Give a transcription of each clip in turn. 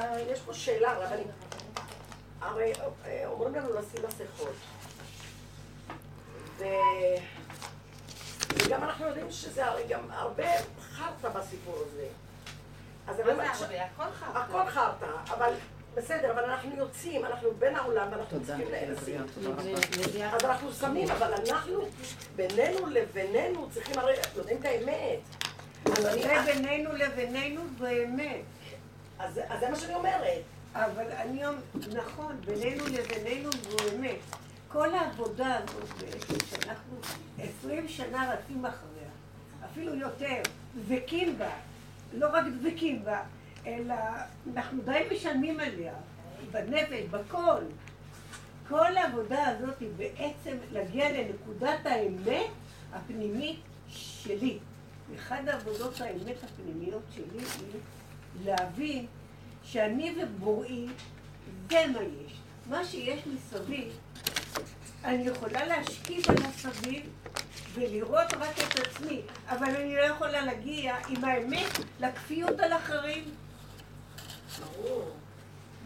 אה, יש פה שאלה, רבנית. הרי אה, אומרים לנו לשים מסכות. ו... וגם אנחנו יודעים שזה הרי גם הרבה חרטא בסיפור הזה. אז מה זה הרבה? הכל חרטא. הכל חרטא, אבל בסדר, אבל אנחנו יוצאים, אנחנו בין העולם ואנחנו צריכים לשים. אז אנחנו שמים, אבל אנחנו בינינו לבינינו צריכים הרי, יודעים את האמת. זה בינינו לבינינו באמת. אז זה מה שאני אומרת. אבל אני אומרת, נכון, בינינו לבינינו באמת. כל העבודה הזאת בעצם, שאנחנו עשרים שנה רצים אחריה, אפילו יותר, דבקים בה, לא רק דבקים בה, אלא אנחנו די משלמים עליה, בנפש, בכל. כל העבודה הזאת היא בעצם להגיע לנקודת האמת הפנימית שלי. אחד העבודות האמת הפנימיות שלי היא להבין שאני ובוראי זה מה יש. מה שיש מסביב, אני יכולה להשקיף על הסביב ולראות רק את עצמי, אבל אני לא יכולה להגיע עם האמת לכפיות על אחרים. ברור.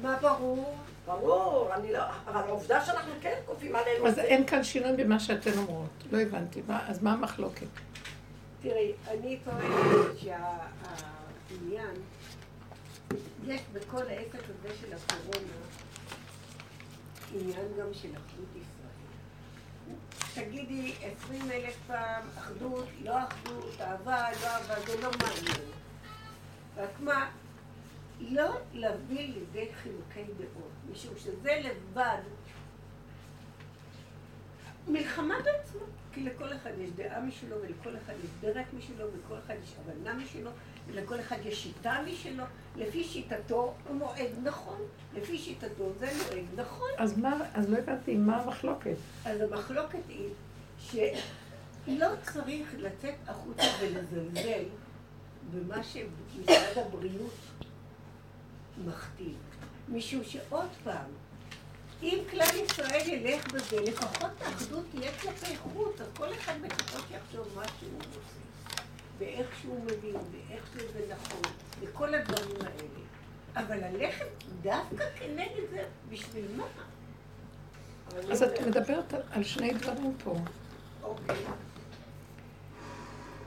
מה ברור? ברור, אני לא... אבל העובדה שאנחנו כן כופים עלינו... אז אין כאן שינוי במה שאתן אומרות. לא הבנתי. אז מה המחלוקת? תראי, אני טוענת שהעניין, יש בכל העסק הזה של הקורונה עניין גם של אחדות ישראל. תגידי עשרים אלף פעם אחדות, לא אחדות, אהבה, לא אהבה, זה לא מעניין. רק מה, לא להביא לידי חילוקי דעות, משום שזה לבד מלחמה בעצמה. כי לכל אחד יש דעה משלו, ולכל אחד יש דרך משלו, ולכל אחד יש הבנה משלו, ולכל אחד יש שיטה משלו. לפי שיטתו הוא נוהג נכון, לפי שיטתו זה נוהג נכון. אז מה, אז לא הבנתי, מה המחלוקת? אז המחלוקת היא שלא צריך לצאת החוצה ולזלזל במה שמשרד הבריאות מכתיב. משום שעוד פעם, אם כלל ישראל ילך בזה, לפחות האחדות תהיה כלפי חוץ, אז כל אחד לפחות יחשוב מה שהוא רוצה, ואיך שהוא מבין, ואיך שזה נכון, וכל הדברים האלה. אבל ללכת דווקא כנגד זה, בשביל מה? אז את מדברת על שני דברים פה. אוקיי.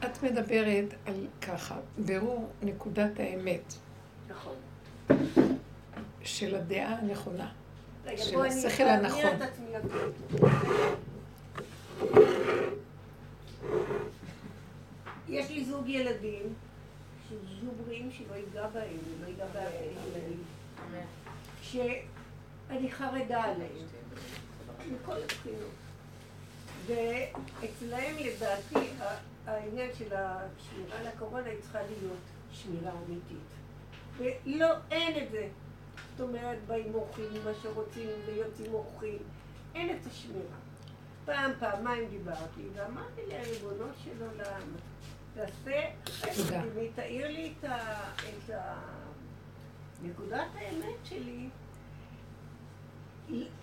את מדברת על ככה, ברור נקודת האמת. נכון. של הדעה הנכונה. רגע, של השכל הנכון. את עצמי יותר. יש לי זוג ילדים, שיהיו בריאים שלא ייגע בהם, לא ייגע בילדים, שאני חרדה עליהם, מכל הבחינות. ואצלהם לדעתי העניין של השמירה לקורונה היא צריכה להיות שמירה אמיתית. ולא, אין את זה. זאת אומרת, באים אורחים מה שרוצים ויוצאים אורחים. אין את השמירה. פעם, פעמיים דיברתי, ואמרתי לי, הריבונו של עולם, תעשה תאיר לי את. נקודת האמת שלי.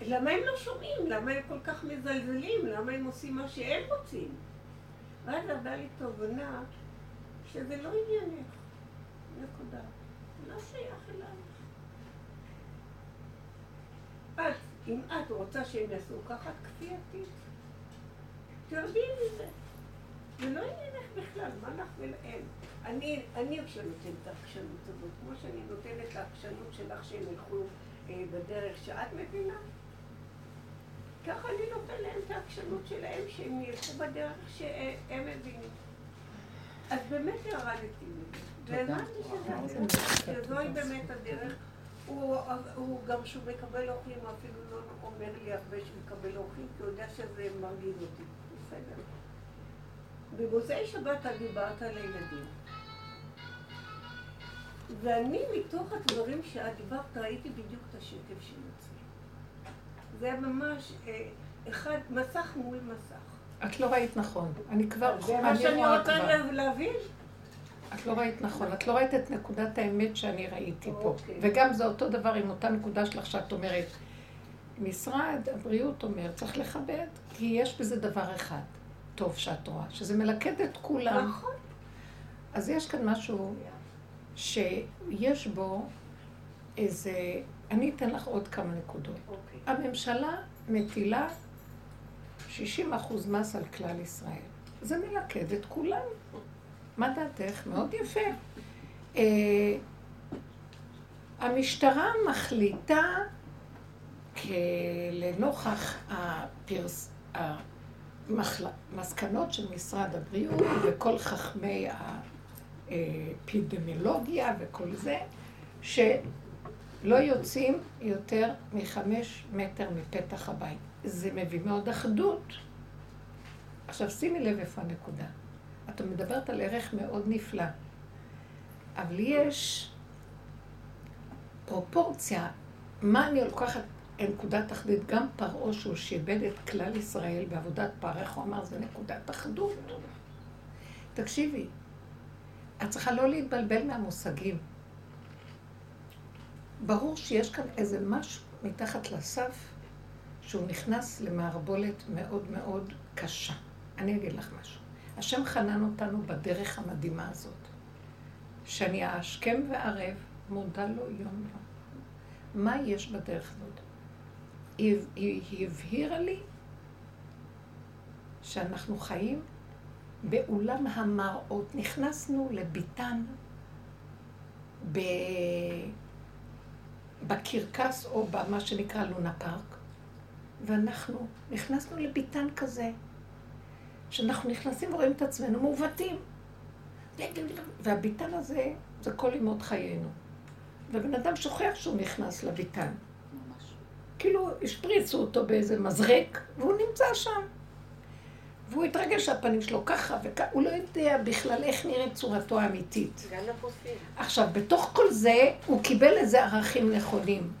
למה הם לא שומעים? למה הם כל כך מזלזלים? למה הם עושים מה שהם רוצים? ואז עבדה לי תובנה שזה לא עניינך. נקודה. לא שייך אלייך. את, אם את רוצה שהם יעשו ככה כפייתית, תרדי מזה. זה לא עניינך בכלל, מה לך ולהם? אני, אני שנותנת את העקשנות הזאת, כמו שאני נותנת את העקשנות שלך שהם ילכו אה, בדרך שאת מבינה. ככה אני נותן להם את העקשנות שלהם, שהם ילכו בדרך שהם מבינים. אז באמת ירדתי מזה. והבנתי שזה הדרך, שזוהי באמת הדרך. הוא, הוא גם כשהוא מקבל הוא אפילו לא אומר לי הרבה שהוא מקבל אורחים, כי הוא יודע שזה מרגיז אותי. בסדר. במוצאי שבת את דיברת על הילדים. ואני, מתוך הדברים שאת דיברת, ראיתי בדיוק את השקף של עצמי. זה היה ממש אה, אחד, מסך מול מסך. את לא ראית נכון. אני כבר... זה מה אני שאני רוצה להבין. את לא ראית נכון, את לא ראית את נקודת האמת שאני ראיתי פה. אוקיי. וגם זה אותו דבר עם אותה נקודה שלך שאת אומרת. משרד הבריאות אומר, צריך לכבד, כי יש בזה דבר אחד טוב שאת רואה, שזה מלכד את כולם. נכון. אז יש כאן משהו שיש בו איזה... אני אתן לך עוד כמה נקודות. אוקיי. הממשלה מטילה 60 אחוז מס על כלל ישראל. זה מלכד את כולם. מה דעתך? מאוד יפה. Uh, המשטרה מחליטה לנוכח הפרס... המסקנות של משרד הבריאות וכל חכמי האפידמיולוגיה וכל זה, שלא יוצאים יותר מחמש מטר מפתח הבית. זה מביא מאוד אחדות. עכשיו שימי לב איפה הנקודה. את מדברת על ערך מאוד נפלא, אבל יש פרופורציה, מה אני לוקחת נקודת תחתית, גם פרעה שהוא שאיבד את כלל ישראל בעבודת פרך, הוא אמר, זה נקודת אחדות. תקשיבי, את צריכה לא להתבלבל מהמושגים. ברור שיש כאן איזה משהו מתחת לסף שהוא נכנס למערבולת מאוד מאוד קשה. אני אגיד לך משהו. השם חנן אותנו בדרך המדהימה הזאת, שאני השכם והערב מודה לו יום יום. מה יש בדרך הזאת? היא, היא, היא הבהירה לי שאנחנו חיים באולם המראות. נכנסנו לביתן ב... בקרקס או במה שנקרא לונה פארק, ואנחנו נכנסנו לביתן כזה, שאנחנו נכנסים ורואים את עצמנו מעוותים. והביתן הזה זה כל ימות חיינו. ובן אדם שוכח שהוא נכנס לביתן. כאילו השפריצו אותו באיזה מזרק, והוא נמצא שם. והוא התרגש שהפנים שלו ככה וככה, הוא לא יודע בכלל איך נראית צורתו האמיתית. עכשיו, בתוך כל זה, הוא קיבל איזה ערכים נכונים.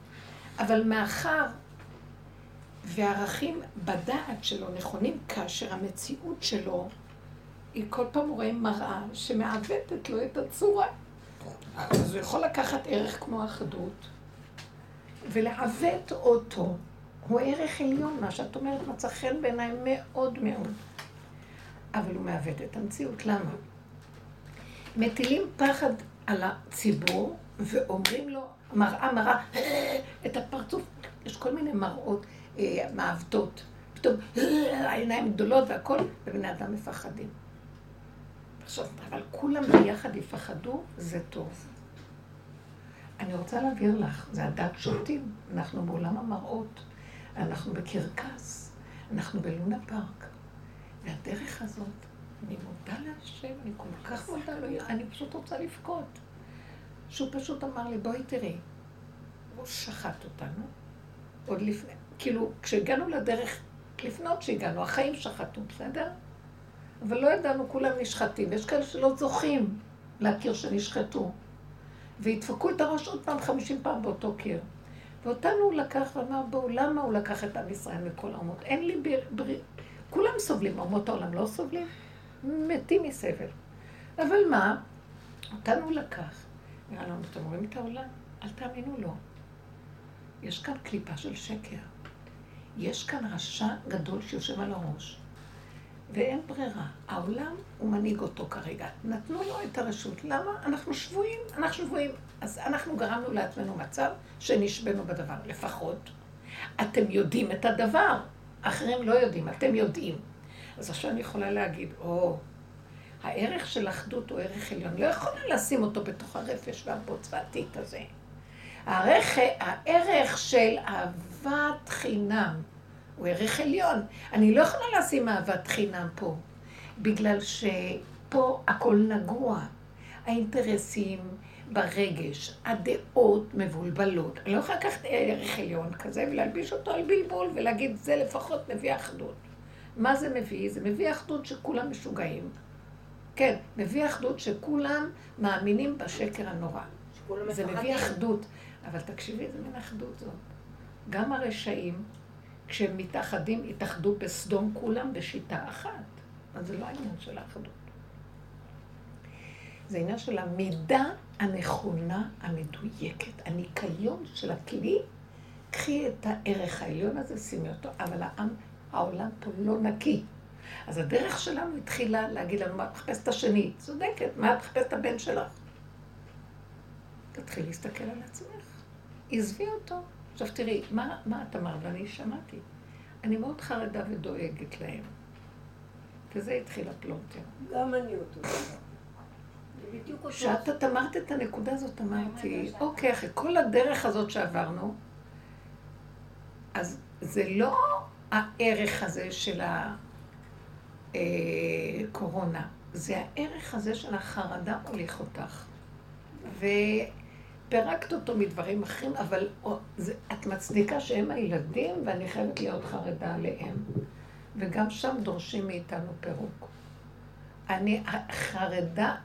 אבל מאחר וערכים בדעת שלו נכונים, כאשר המציאות שלו, היא כל פעם רואה מראה שמעוותת לו את הצורה. אז הוא יכול לקחת ערך כמו אחדות, ולעוות אותו. הוא ערך עליון, מה שאת אומרת מצא חן בעיניי מאוד מאוד. אבל הוא מעוות את המציאות. למה? מטילים פחד על הציבור ואומרים לו, מראה מראה, את הפרצוף, יש כל מיני מראות אה, מעוותות. פתאום העיניים גדולות והכל, ובני אדם מפחדים. עכשיו, אבל כולם ביחד יפחדו, זה טוב. אני רוצה להבהיר לך, זה הדת שולטים, אנחנו בעולם המראות, אנחנו בקרקס, אנחנו בלונה פארק. והדרך הזאת, אני מודה להשם, אני כל כך מודה לו, אני פשוט רוצה לבכות. שהוא פשוט אמר לי, בואי תראי, הוא שחט אותנו, עוד לפני, כאילו, כשהגענו לדרך, לפנות שהגענו, החיים שחטו, בסדר? אבל לא ידענו, כולם נשחטים. יש כאלה שלא זוכים להכיר שנשחטו. וידפקו את הראש עוד פעם חמישים פעם באותו קיר. ואותנו הוא לקח ואמר, בואו, למה הוא לקח את עם ישראל מכל האומות? אין לי בר... בר... כולם סובלים, אומות העולם לא סובלים? מתים מסבל. אבל מה? אותנו הוא לקח. נראה לנו, אתם רואים את העולם? אל תאמינו לו. יש כאן קליפה של שקר. יש כאן רשע גדול שיושב על הראש. ואין ברירה. העולם, הוא מנהיג אותו כרגע. נתנו לו את הרשות. למה? אנחנו שבויים, אנחנו שבויים. אז אנחנו גרמנו לעצמנו מצב שנשבנו בדבר. לפחות אתם יודעים את הדבר. אחרים לא יודעים, אתם יודעים. אז עכשיו אני יכולה להגיד, או, הערך של אחדות הוא ערך עליון. לא יכולה לשים אותו בתוך הרפש והבוץ והטיט הזה. הערך, הערך של אהבת חינם. הוא ערך עליון. אני לא יכולה לשים אהבת חינם פה, בגלל שפה הכל נגוע. האינטרסים ברגש, הדעות מבולבלות. אני לא יכולה לקחת ערך עליון כזה ולהלביש אותו על בלבול ולהגיד, זה לפחות מביא אחדות. מה זה מביא? זה מביא אחדות שכולם משוגעים. כן, מביא אחדות שכולם מאמינים בשקר הנורא. זה מביא אחדות. אבל תקשיבי, איזה מין אחדות זאת. גם הרשעים כשהם מתאחדים, התאחדו בסדום כולם בשיטה אחת. אז זה לא העניין של האחדות. זה העניין של המידה הנכונה, המדויקת, הניקיון של הכלי. קחי את הערך העליון הזה, שימי אותו, אבל העם, העולם פה לא נקי. אז הדרך שלנו התחילה להגיד לנו, מה את מחפשת את השני? צודקת, מה את מחפשת את הבן שלך? תתחיל להסתכל על עצמך. עזבי אותו. עכשיו תראי, מה, מה את אמרת? ואני שמעתי. אני מאוד חרדה ודואגת להם. וזה התחיל הפלונטר. גם אני אותו דבר. כשאת אמרת את הנקודה הזאת, אמרתי, אוקיי, אחרי כל הדרך הזאת שעברנו, אז זה לא הערך הזה של הקורונה, אה, זה הערך הזה של החרדה הוליך אותך. ופירקת אותו מדברים אחרים, אבל את מצדיקה שהם הילדים, ואני חייבת להיות חרדה עליהם. וגם שם דורשים מאיתנו פירוק. אני חרדה,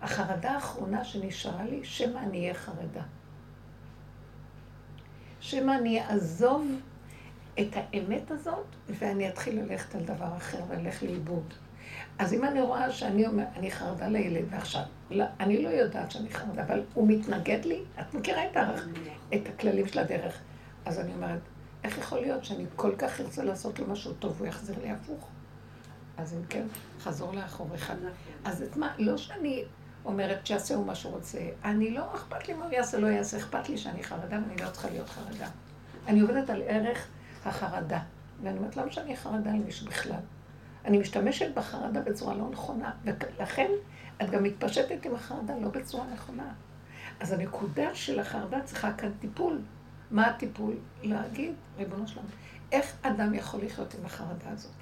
החרדה האחרונה שנשארה לי, שמא אני אהיה חרדה. שמא אני אעזוב את האמת הזאת, ואני אתחיל ללכת על דבר אחר ואלך לאיבוד. אז אם אני רואה שאני אומר, אני חרדה לילד, ועכשיו, לא, אני לא יודעת שאני חרדה, אבל הוא מתנגד לי, את מכירה את, הערך, את הכללים של הדרך. אז אני אומרת, איך יכול להיות שאני כל כך ארצה לעשות לו משהו טוב והוא יחזיר לי הפוך? אז אם כן, חזור לאחוריך. אז את מה, לא שאני אומרת שיעשה הוא מה שהוא רוצה, אני לא אכפת לי מה הוא יעשה, לא יעשה, אכפת לי שאני חרדה ואני לא צריכה להיות חרדה. אני עובדת על ערך החרדה. ואני אומרת, למה שאני חרדה על מישהו בכלל? אני משתמשת בחרדה בצורה לא נכונה, ולכן את גם מתפשטת עם החרדה לא בצורה נכונה. אז הנקודה של החרדה צריכה כאן טיפול. מה הטיפול? להגיד, ריבונו שלנו, איך אדם יכול לחיות עם החרדה הזאת?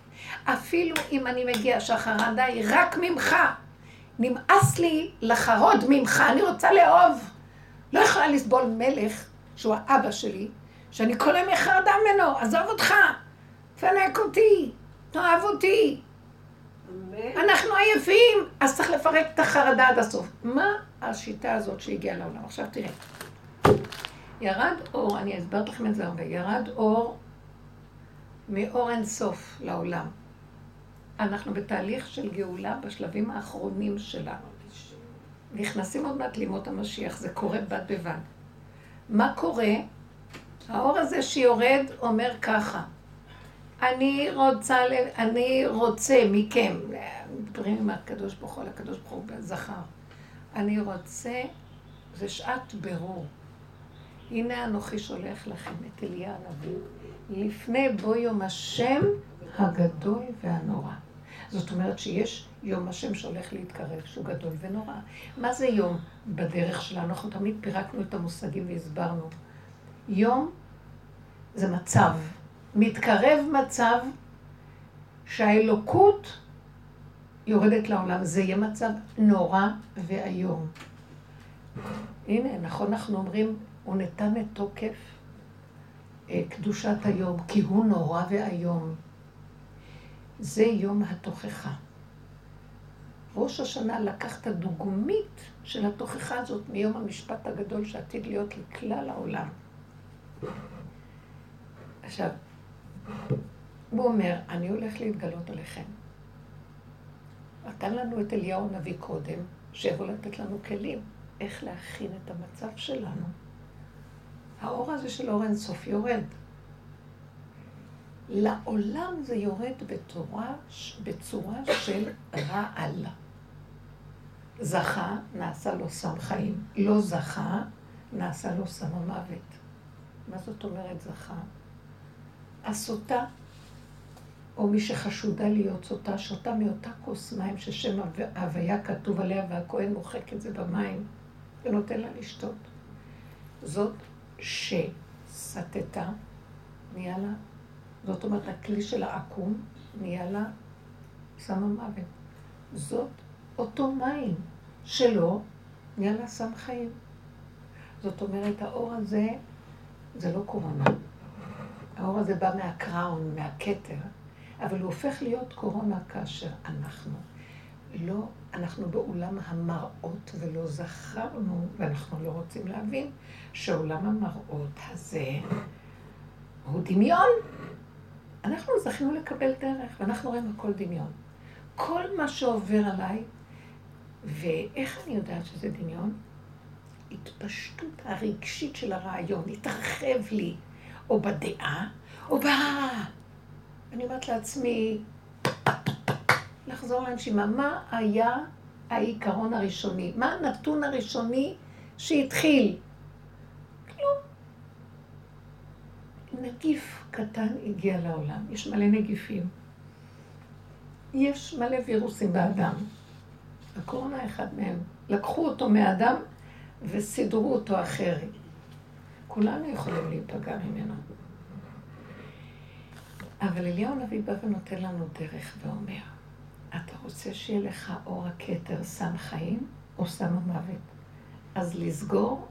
אפילו אם אני מגיע שהחרדה היא רק ממך, נמאס לי לחרוד ממך, אני רוצה לאהוב. לא יכולה לסבול מלך, שהוא האבא שלי, שאני כל היום חרדה ממנו, עזוב אותך, תפנק אותי, תאהב אותי. אנחנו עייפים, אז צריך לפרק את החרדה עד הסוף. מה השיטה הזאת שהגיעה לעולם? עכשיו תראה. ירד אור, אני אסברת לכם את זה הרבה, ירד אור מאור אין סוף לעולם. אנחנו בתהליך של גאולה בשלבים האחרונים שלה. נכנסים עוד מעט לימות המשיח, זה קורה בד בבד. מה קורה? האור הזה שיורד אומר ככה, אני רוצה, אני רוצה מכם, מדברים עם הקדוש ברוך הוא, הקדוש ברוך הוא זכר, אני רוצה, זה שעת ברור. הנה אנוכי שולח לכם את אליה הנביא, לפני בוא יום השם הגדול והנורא. זאת אומרת שיש יום השם שהולך להתקרב, שהוא גדול ונורא. מה זה יום בדרך שלנו? אנחנו תמיד פירקנו את המושגים והסברנו. יום זה מצב. מתקרב מצב שהאלוקות יורדת לעולם. זה יהיה מצב נורא ואיום. הנה, נכון אנחנו אומרים, הוא נתן את תוקף אה, קדושת היום, כי הוא נורא ואיום. זה יום התוכחה. ראש השנה לקח את הדוגמית של התוכחה הזאת מיום המשפט הגדול שעתיד להיות לכלל העולם. עכשיו, הוא אומר, אני הולך להתגלות עליכם. נתן לנו את אליהו הנביא קודם, שיבוא לתת לנו כלים איך להכין את המצב שלנו. האור הזה של אור אינסוף יורד. לעולם זה יורד בתורה, בצורה של רעל. זכה, נעשה לו סם חיים. לא זכה, נעשה לו סם המוות. מה זאת אומרת זכה? הסוטה, או מי שחשודה להיות סוטה, שותה מאותה כוס מים ששם הוויה כתוב עליה והכהן מוחק את זה במים ונותן לה לשתות. זאת שסטתה, נהיה לה, זאת אומרת, הכלי של העקום נהיה לה סם המוות. זאת אותו מים שלו נהיה לה סם חיים. זאת אומרת, האור הזה זה לא קורונה. האור הזה בא מהקראון, מהכתר, אבל הוא הופך להיות קורונה כאשר אנחנו לא, אנחנו בעולם המראות ולא זכרנו, ואנחנו לא רוצים להבין שעולם המראות הזה הוא דמיון. אנחנו זכינו לקבל דרך, ואנחנו רואים הכל דמיון. כל מה שעובר עליי, ואיך אני יודעת שזה דמיון? התפשטות הרגשית של הרעיון, התרחב לי, או בדעה, או ב... אני אומרת לעצמי, לחזור לנשימה, מה היה העיקרון הראשוני? מה הנתון הראשוני שהתחיל? כלום. נגיף קטן הגיע לעולם. יש מלא נגיפים. יש מלא וירוסים באדם. הקורונה אחד מהם. לקחו אותו מהאדם וסידרו אותו אחרת. כולנו יכולים להיפגע ממנו. אבל אליהו הנביא בא ונותן לנו דרך ואומר, אתה רוצה שיהיה לך אור הכתר סם חיים או סם המוות? אז לסגור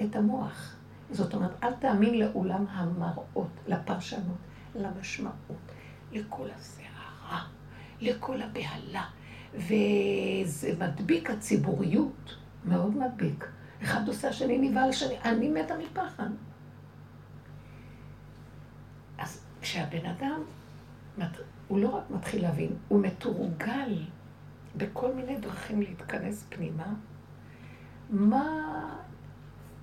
את המוח. זאת אומרת, אל תאמין לעולם המראות, לפרשנות, למשמעות, לכל הסערה, לכל הבהלה. וזה מדביק הציבוריות, מאוד מדביק. אחד עושה השני נבהל שני, אני מתה מפחד. אז כשהבן אדם, הוא לא רק מתחיל להבין, הוא מתורגל בכל מיני דרכים להתכנס פנימה, מה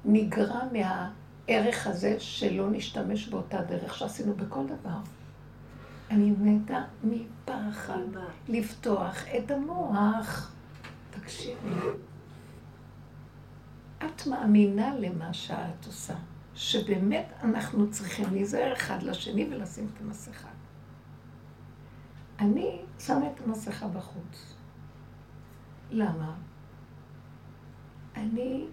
נגרע מהערך הזה שלא נשתמש באותה דרך שעשינו בכל דבר. אני מתה מפחד לפתוח את המוח. תקשיבי. את מאמינה למה שאת עושה, שבאמת אנחנו צריכים להיזהר אחד לשני ולשים את המסכה. אני שמה את המסכה בחוץ. למה? אני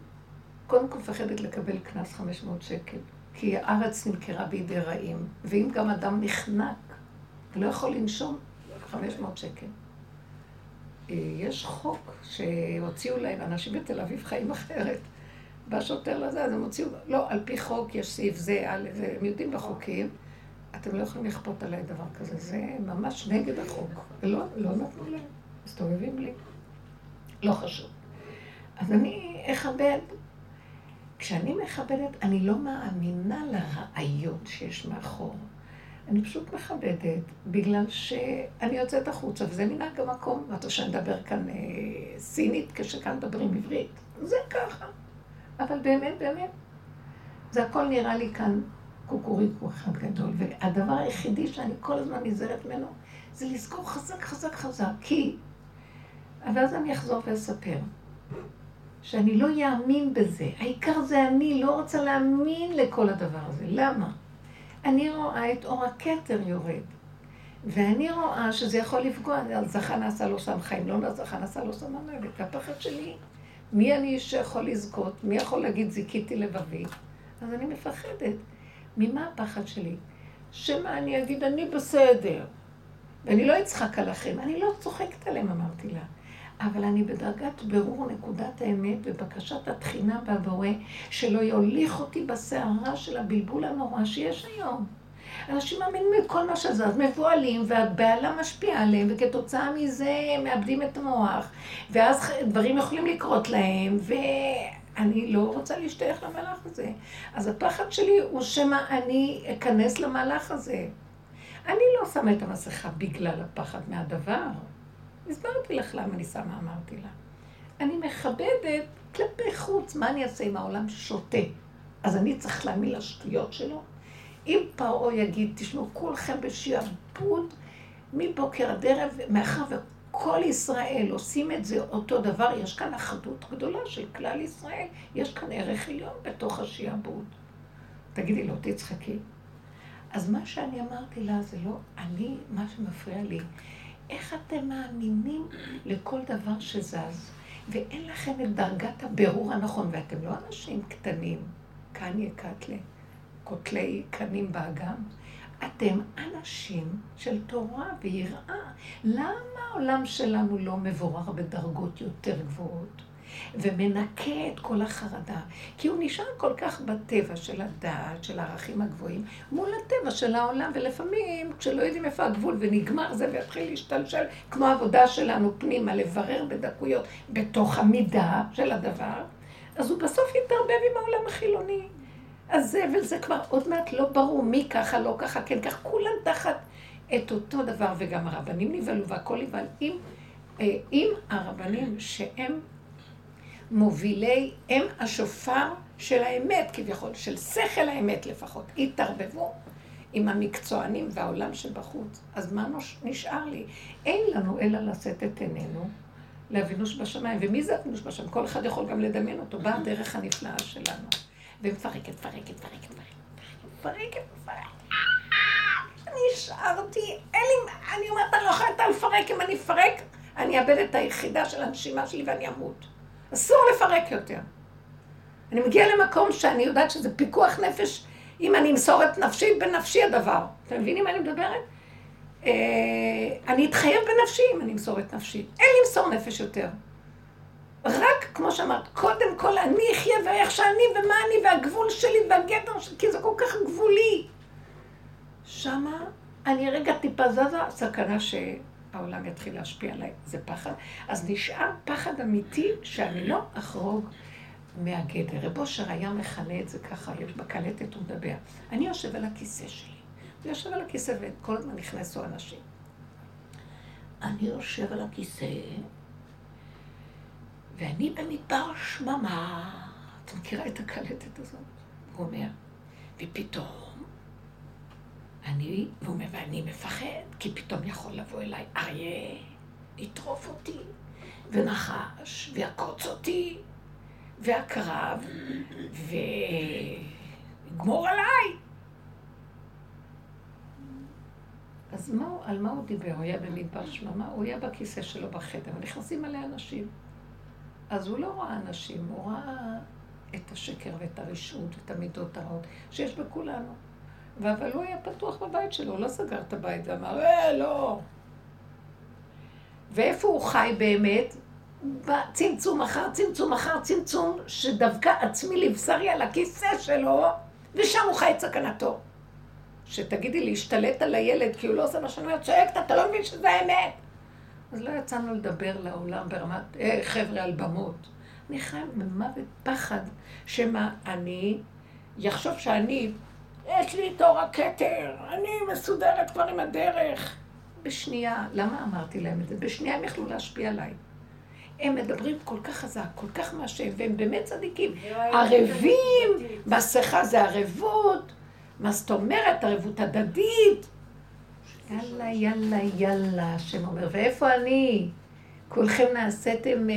קודם כל מפחדת לקבל קנס 500 שקל, כי הארץ נמכרה בידי רעים, ואם גם אדם נחנק ולא יכול לנשום, 500 שקל. אה, יש חוק שהוציאו להם, אנשים בתל אביב חיים אחרת. בא שוטר לזה, אז הם הוציאו, לא, על פי חוק יש סעיף זה, זה, הם יודעים בחוקים, אתם לא יכולים לכפות עליי דבר כזה, זה ממש נגד החוק. ולא לא נתנו להם, מסתובבים לי. לא חשוב. אז אני אכבד. כשאני מכבדת, אני לא מאמינה לרעיון שיש מאחור. אני פשוט מכבדת, בגלל שאני יוצאת החוצה, וזה מנהג המקום. מה אתה שאני מדבר כאן אה, סינית כשכאן מדברים עברית? זה ככה. אבל באמת, באמת, זה הכל נראה לי כאן קוקוריקו אחד גדול. והדבר היחידי שאני כל הזמן נזהרת ממנו, זה לזכור חזק, חזק, חזק. כי... ואז אני אחזור ואספר. שאני לא יאמין בזה. העיקר זה אני, לא רוצה להאמין לכל הדבר הזה. למה? אני רואה את אור הכתר יורד. ואני רואה שזה יכול לפגוע, זכה נעשה לו שם חיים, לא זכה נעשה לו שם מוות. והפחד שלי, מי אני שיכול לזכות? מי יכול להגיד זיכיתי לבבי? אז אני מפחדת. ממה הפחד שלי? שמא אני אגיד, אני בסדר. ואני לא אצחק עליכם, אני לא צוחקת עליהם, אמרתי לה. אבל אני בדרגת ברור נקודת האמת ובקשת התחינה והבורא, שלא יוליך אותי בסערה של הבלבול הנורא שיש היום. אנשים מאמינים בכל מה שזז, מבוהלים, והבהלה משפיעה עליהם, וכתוצאה מזה הם מאבדים את המוח, ואז דברים יכולים לקרות להם, ואני לא רוצה להשתייך למהלך הזה. אז הפחד שלי הוא שמא אני אכנס למהלך הזה. אני לא שמה את המסכה בגלל הפחד מהדבר. הסברתי לך למה אני שמה, אמרתי לה. אני מכבדת כלפי חוץ, מה אני אעשה עם העולם ששותה? אז אני צריך להאמין לשטויות שלו? אם פרעה יגיד, תשמעו, כולכם בשעבוד מבוקר עד ערב, מאחר וכל ישראל עושים את זה אותו דבר, יש כאן אחדות גדולה של כלל ישראל, יש כאן ערך עליון בתוך השעבוד. תגידי לו, תצחקי. אז מה שאני אמרתי לה זה לא אני, מה שמפריע לי. איך אתם מאמינים לכל דבר שזז, ואין לכם את דרגת הבירור הנכון, ואתם לא אנשים קטנים, קניה קטלה, קוטלי קנים באגם, אתם אנשים של תורה ויראה. למה העולם שלנו לא מבורר בדרגות יותר גבוהות? ומנקה את כל החרדה. כי הוא נשאר כל כך בטבע של הדעת, של הערכים הגבוהים, מול הטבע של העולם, ולפעמים כשלא יודעים איפה הגבול ונגמר זה ויתחיל להשתלשל, כמו העבודה שלנו פנימה, לברר בדקויות בתוך המידה של הדבר, אז הוא בסוף יתערבב עם העולם החילוני. אז זה כבר עוד מעט לא ברור מי ככה, לא ככה, כן ככה, כולם תחת את אותו דבר, וגם הרבנים נבהלו והכל נבהל. אם, אה, אם הרבנים שהם מובילי, הם השופר של האמת כביכול, של שכל האמת לפחות. התערבבו עם המקצוענים והעולם שבחוץ. אז מה נשאר לי? אין לנו אלא לשאת את עינינו לאבינוש בשמיים. ומי זה אבינוש בשמיים? כל אחד יכול גם לדמיין אותו. באה הדרך הנפלאה שלנו. ומפרקת, מפרקת, מפרקת, מפרקת, מפרקת. נשארתי, אין לי, אני אומרת, אני לא יכולה לפרק, אם אני אפרק, אני אאבד את היחידה של הנשימה שלי ואני אמות. אסור לפרק יותר. אני מגיעה למקום שאני יודעת שזה פיקוח נפש, אם אני אמסור את נפשי, בנפשי הדבר. אתם מבינים מה אני מדברת? אה, אני אתחייב בנפשי אם אני אמסור את נפשי. אין לי למסור נפש יותר. רק, כמו שאמרת, קודם כל אני אחיה ואיך שאני ומה אני והגבול שלי והגדר שלי, כי זה כל כך גבולי. שמה אני רגע טיפה זזה, סכנה שהעולם יתחיל להשפיע עליי, זה פחד. אז נשאר פחד אמיתי שאני לא אחרוג מהגדר. רב אושר היה מכנה את זה ככה, יש בקלטת, הוא מדבר. אני יושב על הכיסא שלי. הוא יושב על הכיסא וכל הזמן נכנסו אנשים. אני יושב על הכיסא, ואני במדבר שממה. את מכירה את הקלטת הזאת? הוא אומר, ופתאום, אני, והוא אומר, ואני מפחד, כי פתאום יכול לבוא אליי אריה, יטרוף אותי, ונחש, ויעקוץ אותי, והקרב, ויגמור עליי. אז מה, על מה הוא דיבר? הוא היה במדבר שממה, הוא היה בכיסא שלו בחדר, ונכנסים מלא אנשים. אז הוא לא ראה אנשים, הוא ראה את השקר ואת הרשעות ואת המידות הרעות שיש בכולנו. אבל הוא היה פתוח בבית שלו, הוא לא סגר את הבית ואמר, אה, לא. ואיפה הוא חי באמת? בצמצום אחר צמצום אחר צמצום, שדווקא עצמי לבשרי על הכיסא שלו, ושם הוא חי את סכנתו. שתגידי להשתלט על הילד, כי הוא לא עושה מה שאני אומרת, צועקת, אתה לא מבין שזה האמת. אז לא יצאנו לדבר לעולם ברמת, אה, חבר'ה, על במות. אני חי במוות פחד, שמא אני יחשוב שאני, יש לי תור הכתר, אני מסודרת כבר עם הדרך. בשנייה, למה אמרתי להם את זה? בשנייה הם יכלו להשפיע עליי. הם מדברים כל כך חזק, כל כך מהשם, והם באמת צדיקים. ערבים, מסכה זה ערבות, מה זאת אומרת? ערבות הדדית. יאללה, יאללה, יאללה, השם אומר, ואיפה אני? כולכם נעשיתם אה,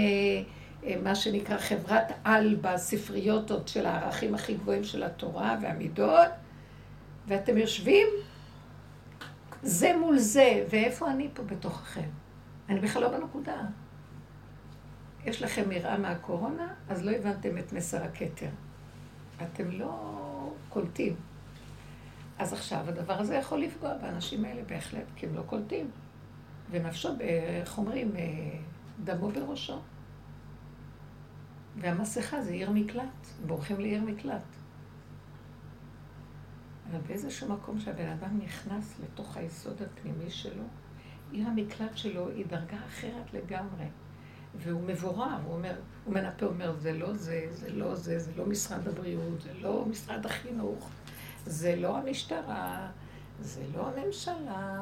אה, מה שנקרא חברת על בספריות עוד של הערכים הכי גבוהים של התורה והמידות, ואתם יושבים זה מול זה, ואיפה אני פה בתוככם? אני בכלל לא בנקודה. יש לכם יראה מהקורונה, אז לא הבנתם את מסר הכתר. אתם לא קולטים. אז עכשיו הדבר הזה יכול לפגוע באנשים האלה בהחלט, כי הם לא קולטים. ונפשו, איך אומרים, אה, דמו בראשו. והמסכה זה עיר מקלט, בורחים לעיר מקלט. אבל באיזשהו מקום שהבן אדם נכנס לתוך היסוד הפנימי שלו, עיר המקלט שלו היא דרגה אחרת לגמרי. והוא מבורר, הוא אומר, הוא מנפה, הוא אומר, זה לא זה, זה לא זה, זה לא משרד הבריאות, זה לא משרד החינוך, זה לא המשטרה, זה לא הממשלה,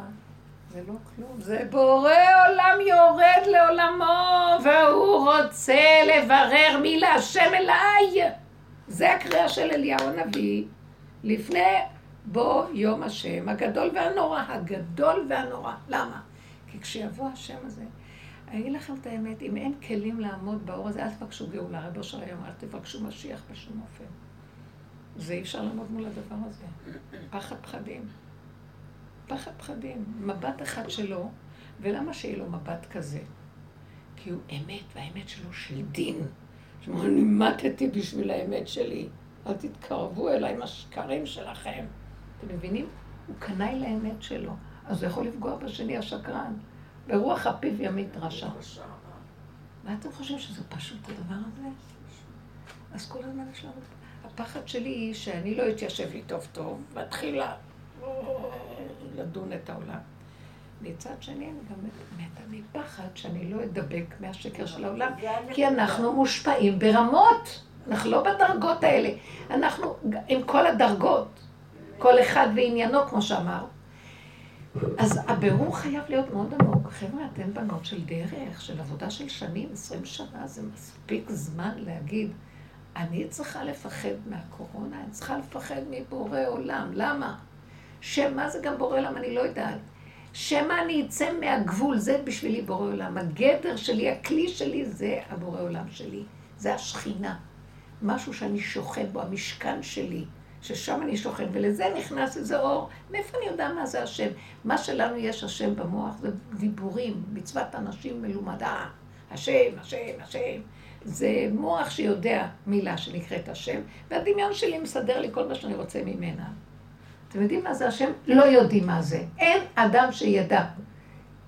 זה לא כלום. זה בורא עולם יורד לעולמו, והוא רוצה לברר מי להשם אליי. זה הקריאה של אליהו הנביא, לפני בוא יום השם הגדול והנורא, הגדול והנורא. למה? כי כשיבוא השם הזה, אני אגיד לכם את האמת, אם אין כלים לעמוד באור הזה, אל תבקשו גאולה. רבו של היום, אל תבקשו משיח בשום אופן. זה אי אפשר לעמוד מול הדבר הזה. פחד פחדים. פחד פחדים. מבט אחד שלו, ולמה שיהיה לו מבט כזה? כי הוא אמת, והאמת שלו של דין. אני מתתי בשביל האמת שלי. אל תתקרבו אליי עם השקרים שלכם. אתם מבינים? הוא קנאי לאמת שלו. אז הוא יכול לפגוע בשני השקרן. ברוח הפיו ימית רשע. מה אתם חושבים שזה פשוט הדבר הזה? אז כל הזמן יש לנו... הפחד שלי היא שאני לא אתיישב לי טוב טוב, ואתחיל לדון את העולם. מצד שני, אני גם מתה מפחד שאני לא אדבק מהשקר של העולם, כי אנחנו מושפעים ברמות. אנחנו לא בדרגות האלה. אנחנו עם כל הדרגות, כל אחד ועניינו, כמו שאמר. אז הבירור חייב להיות מאוד עמוק. חבר'ה, אתן בנות של דרך, של עבודה של שנים, עשרים שנה, זה מספיק זמן להגיד, אני צריכה לפחד מהקורונה, אני צריכה לפחד מבורא עולם. למה? שמה זה גם בורא עולם, אני לא יודעת. שמא אני אצא מהגבול, זה בשבילי בורא עולם. הגדר שלי, הכלי שלי, זה הבורא עולם שלי. זה השכינה. משהו שאני שוכן בו, המשכן שלי, ששם אני שוכן, ולזה נכנס איזה אור. מאיפה אני יודע מה זה השם? מה שלנו יש השם במוח זה דיבורים, מצוות אנשים מלומדה. השם, השם, השם. זה מוח שיודע מילה שנקראת השם, והדמיון שלי מסדר לי כל מה שאני רוצה ממנה. אתם יודעים מה זה השם? לא יודעים מה זה. אין אדם שידע.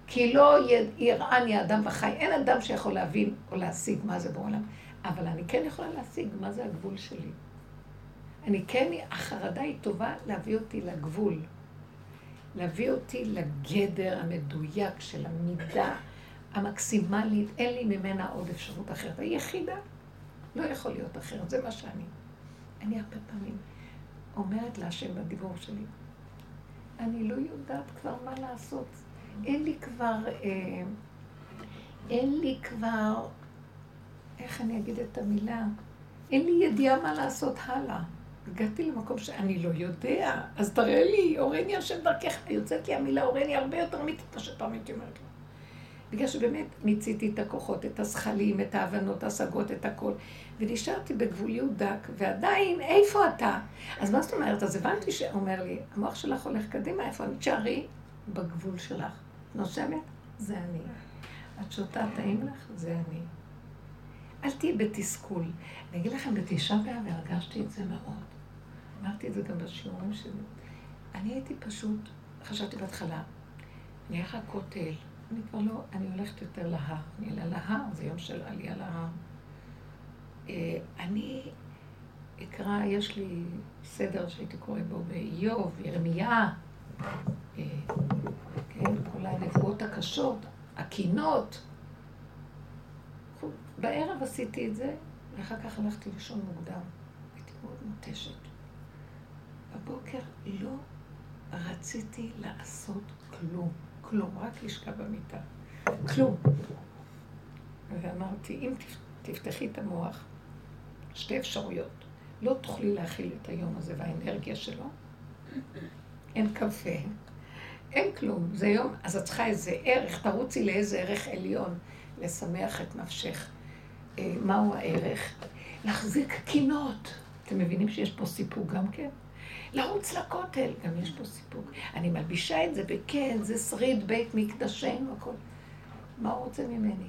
כי לא יראני האדם וחי. אין אדם שיכול להבין או להשיג מה זה בעולם. אבל אני כן יכולה להשיג מה זה הגבול שלי. אני כן, החרדה היא טובה להביא אותי לגבול. להביא אותי לגדר המדויק של המידה המקסימלית, אין לי ממנה עוד אפשרות אחרת. היחידה, לא יכול להיות אחרת, זה מה שאני. אני הרבה פעמים אומרת להשם בדיבור שלי, אני לא יודעת כבר מה לעשות. אין לי כבר, אה, אין לי כבר, איך אני אגיד את המילה? אין לי ידיעה מה לעשות הלאה. הגעתי למקום שאני לא יודע, אז תראה לי, אורני השם דרכך. יוצאת לי המילה אורני הרבה יותר מה שפעם הייתי אומרת לו. בגלל שבאמת מיציתי את הכוחות, את הזכלים, את ההבנות, ההשגות, את הכל. ונשארתי בגבוליות דק, ועדיין, איפה אתה? אז מה זאת אומרת? אז הבנתי שאומר לי, המוח שלך הולך קדימה, איפה אני? תשארי בגבול שלך. נושמת? זה אני. את שותה טעים לך? זה אני. אל תהיי בתסכול. אני אגיד לכם, בתשעה באב הרגשתי את זה מאוד. אמרתי את זה גם בשיעורים שלי. אני הייתי פשוט, חשבתי בהתחלה, אני אלך לכותל, אני כבר לא, אני הולכת יותר להר. אני אעלה להר, זה יום של עלייה להר. אה, אני אקרא, יש לי סדר שהייתי קורא בו באיוב, ירמיה, אה, כן, כל הנבואות הקשות, הקינות. בערב עשיתי את זה, ואחר כך הלכתי לישון מוקדם. הייתי מאוד מותשת. בבוקר לא רציתי לעשות כלום. כלום, רק לשכב במיטה. כלום. ואמרתי, אם תפתחי את המוח, שתי אפשרויות. לא תוכלי להכיל את היום הזה והאנרגיה שלו. אין קפה, אין כלום. זה יום, אז את צריכה איזה ערך, תרוצי לאיזה ערך עליון לשמח את נפשך. אה, מהו הערך? להחזיק קינות. אתם מבינים שיש פה סיפור גם כן? לרוץ לכותל, גם יש פה סיפוק. אני מלבישה את זה בכן, זה שריד בית מקדשנו, הכל. מה הוא רוצה ממני?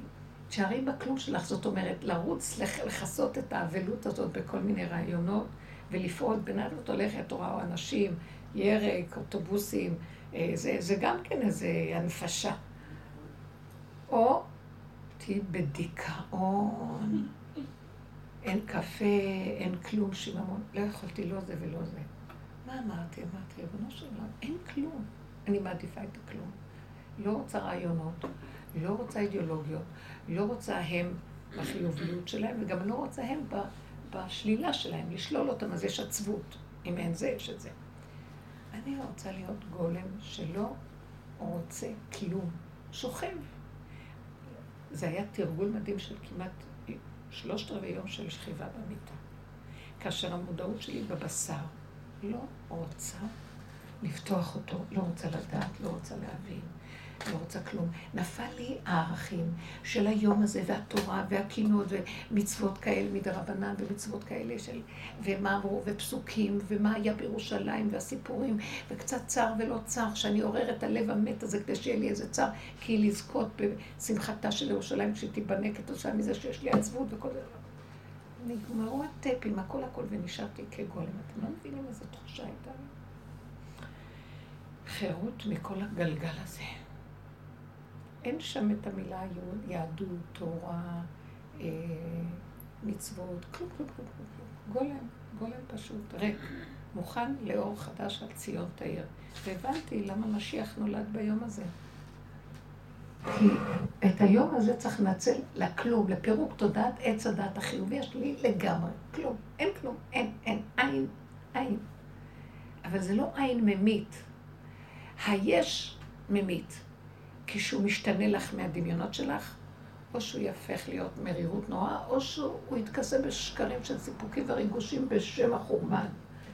תשארי בכלום שלך, זאת אומרת, לרוץ, לכסות את האבלות הזאת בכל מיני רעיונות, ולפעול בנהלות הולכת תורה או אנשים, ירק, אוטובוסים, אה, זה, זה גם כן איזה הנפשה. או תהיי בדיכאון, אין קפה, אין כלום, שיממון. לא יכולתי לא זה ולא זה. מה אמרתי? אמרתי, ריבונו של עולם, אין כלום. אני מעדיפה את הכלום. לא רוצה רעיונות, לא רוצה אידיאולוגיות, לא רוצה הם בחיוביות שלהם, וגם לא רוצה הם בשלילה שלהם, לשלול אותם, אז יש עצבות. אם אין זה, יש את זה. אני רוצה להיות גולם שלא רוצה כלום, שוכב. זה היה תרגול מדהים של כמעט שלושת רבעי יום של שכיבה במיטה. כאשר המודעות שלי בבשר, לא רוצה לפתוח אותו, לא רוצה לדעת, לא רוצה להבין, לא רוצה כלום. נפל לי הערכים של היום הזה, והתורה, והקינות, ומצוות כאלה מדרבנן, ומצוות כאלה של... ומה אמרו, ופסוקים, ומה היה בירושלים, והסיפורים, וקצת צר ולא צר, שאני עורר את הלב המת הזה כדי שיהיה לי איזה צר, כי לזכות בשמחתה של ירושלים כשתיבנה כתוצאה מזה שיש לי עצבות וכל זה. נגמרו הטפים, הכל הכל, ונשארתי כגולם. אתם לא מבינים איזה תחושה הייתה לי? חירות מכל הגלגל הזה. אין שם את המילה יהדות, תורה, אה, מצוות, כלום, כלום, כלום, כלום. גולם, גולם פשוט, ריק, מוכן לאור חדש על ציון תאיר. והבנתי למה משיח נולד ביום הזה. כי את היום הזה צריך לנצל לכלום, לפירוק תודעת עץ הדעת החיובי השלילי לגמרי. כלום. אין כלום. אין, אין. עין, עין. אבל זה לא עין ממית. היש ממית. כשהוא משתנה לך מהדמיונות שלך, או שהוא יהפך להיות מרירות נוראה, או שהוא יתכסה בשקרים של סיפוקים וריגושים בשם החורבן.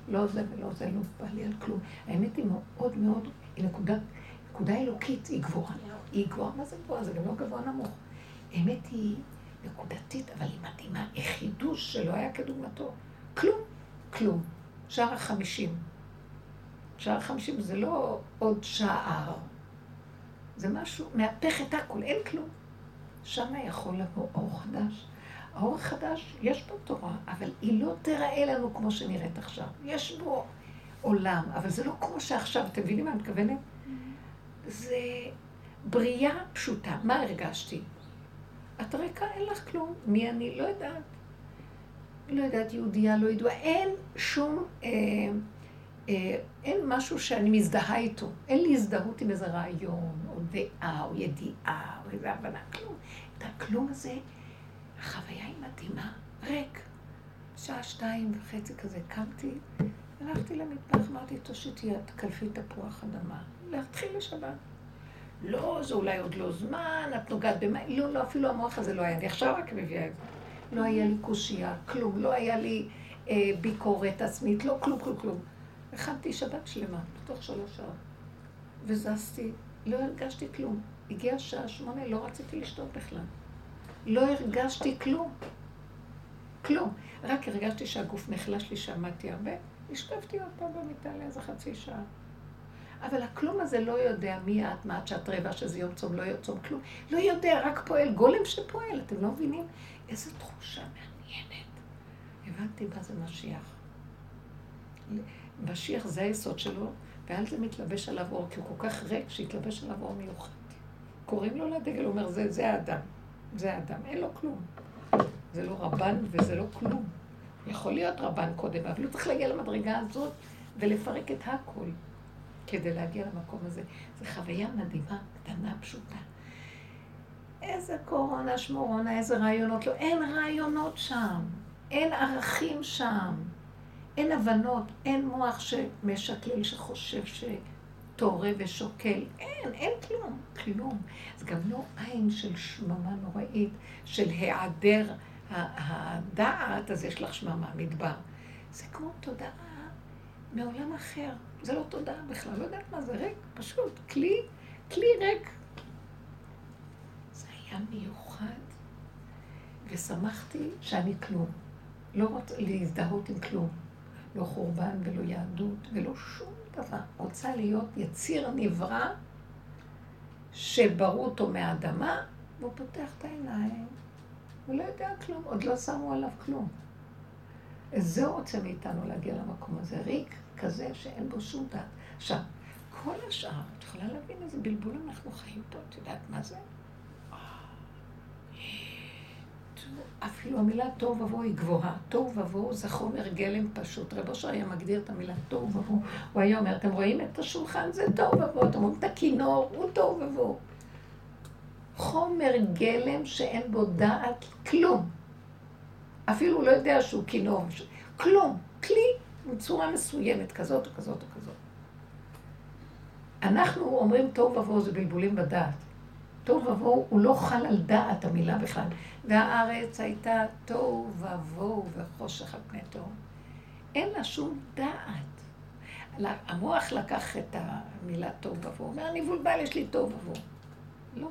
לא זה ולא זה, לא בא לי על כלום. האמת היא מאוד מאוד, היא נקודה, נקודה אלוקית, היא גבוהה. היא גבוהה, מה זה גבוהה? זה גם לא גבוה נמוך. האמת היא נקודתית, אבל היא מדהימה, היא חידוש שלא היה כדוגמתו. כלום, כלום. שער החמישים. שער החמישים זה לא עוד שער, זה משהו, מהפך את הכול, אין כלום. שם יכול לבוא אור חדש. האור החדש, יש בו תורה, אבל היא לא תיראה לנו כמו שנראית עכשיו. יש בו עולם, אבל זה לא כמו שעכשיו, אתם מבינים מה אני מתכוונת? זה בריאה פשוטה. מה הרגשתי? את ריקה, אין לך כלום. מי אני? לא יודעת. לא יודעת, יהודייה, לא ידועה. אין שום... אה, אה, אין משהו שאני מזדהה איתו. אין לי הזדהות עם איזה רעיון, או דעה, או ידיעה, או איזה הבנה, כלום. את הכלום הזה, החוויה היא מדהימה, ריק. שעה שתיים וחצי כזה קמתי, הלכתי למטבח, אמרתי, תושיטי תקלפי תפוח אדמה, להתחיל לשבת. לא, זה אולי עוד לא זמן, את נוגעת במה, לא, לא, אפילו המוח הזה לא היה, אני עכשיו רק מביאה את זה. לא היה לי קושייה, כלום, לא היה לי אה, ביקורת עצמית, לא כלום, כלום, כלום. הכנתי שבת שלמה, בתוך שלוש שעות. וזזתי, לא הרגשתי כלום. הגיעה שעה שמונה, לא רציתי לשתות בכלל. לא הרגשתי כלום. כלום. רק הרגשתי שהגוף נחלש לי, שעמדתי הרבה, השכבתי עוד פעם במיטה לאיזה חצי שעה. אבל הכלום הזה לא יודע מי את, מה את, שאת רבע, שזה יום צום, לא יום צום, כלום. לא יודע, רק פועל, גולם שפועל, אתם לא מבינים? איזו תחושה מעניינת. הבנתי מה זה משיח. משיח זה היסוד שלו, ועל זה מתלבש עליו אור, כי הוא כל כך ריק שהתלבש עליו אור מיוחד. קוראים לו לדגל, הוא אומר, זה, זה האדם. זה האדם, אין לו כלום. זה לא רבן וזה לא כלום. יכול להיות רבן קודם, אבל הוא צריך להגיע למדרגה הזאת ולפרק את הכל כדי להגיע למקום הזה. זו חוויה מדהימה, קטנה, פשוטה. איזה קורונה, שמורונה, איזה רעיונות. לא, אין רעיונות שם. אין ערכים שם. אין הבנות, אין מוח שמשקלל, שחושב שתורה ושוקל. אין, אין כלום, כלום. זה גם לא עין של שממה נוראית, של היעדר הדעת, אז יש לך שממה, מדבר. זה כמו תודעה מעולם אחר. זה לא תודעה בכלל, לא יודעת מה זה, ריק, פשוט, כלי, כלי ריק. זה היה מיוחד, ושמחתי שאני כלום. לא רוצה להזדהות עם כלום. לא חורבן ולא יהדות ולא שום דבר. רוצה להיות יציר נברא שברו אותו מהאדמה, והוא פותח את העיניים, הוא לא יודע כלום, עוד לא שמו עליו כלום. זה רוצה מאיתנו להגיע למקום הזה, ריק כזה שאין בו שום דעת. עכשיו, כל השאר, את יכולה להבין איזה בלבול אנחנו חיים פה, את יודעת מה זה? אפילו המילה תוהו ובוהו היא גבוהה. תוהו ובוהו זה חומר גלם פשוט. רב אושר היה מגדיר את המילה תוהו ובוהו. הוא היה אומר, אתם רואים את השולחן? זה תוהו ובוהו. אתם רואים את הכינור? הוא תוהו ובוהו. חומר גלם שאין בו דעת כלום. אפילו הוא לא יודע שהוא כינור. כלום. כלי בצורה מסוימת, כזאת או כזאת או כזאת. אנחנו אומרים תוהו ובוהו זה בלבולים בדעת. תוהו ובוהו הוא לא חל על דעת המילה בכלל. והארץ הייתה תוהו ובוהו וחושך על פני תוהו. אין לה שום דעת. המוח לקח את המילה תוהו ובוהו, אומר, אני מבולבל, יש לי תוהו ובוהו. לא.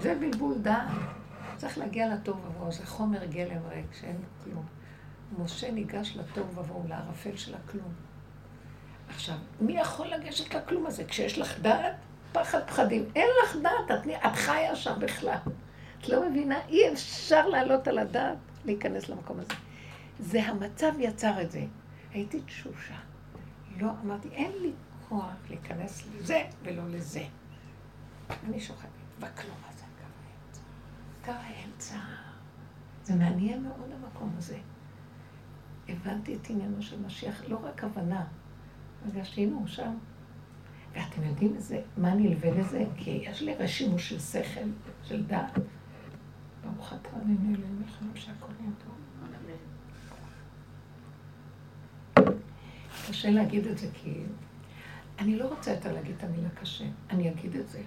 זה בלבול דעת. צריך להגיע לתוהו ובוהו, זה חומר גלם ריק, שאין כלום. משה ניגש לתוהו ובוהו, לערפל של הכלום. עכשיו, מי יכול לגשת לכלום הזה? כשיש לך דעת, פחד פחדים. אין לך דעת, את, את חיה שם בכלל. את לא מבינה? אי אפשר לעלות על הדעת להיכנס למקום הזה. זה המצב יצר את זה. הייתי תשושה. לא, אמרתי, אין לי כוח להיכנס לזה ולא לזה. אני שוכבת בכלום הזה, קו האמצע. קו האמצע. זה מעניין מאוד המקום הזה. הבנתי את עניינו של משיח, לא רק הבנה. הרגשתי, הנה הוא שם. ואתם יודעים איזה, מה נלווה לזה? כי יש לי רשימוש של שכל, של דעת. ברוך אתה עלינו אלוהים לכם שהכל יהיה טוב. קשה להגיד את זה כי... אני לא רוצה יותר להגיד את המילה קשה, אני אגיד את זה.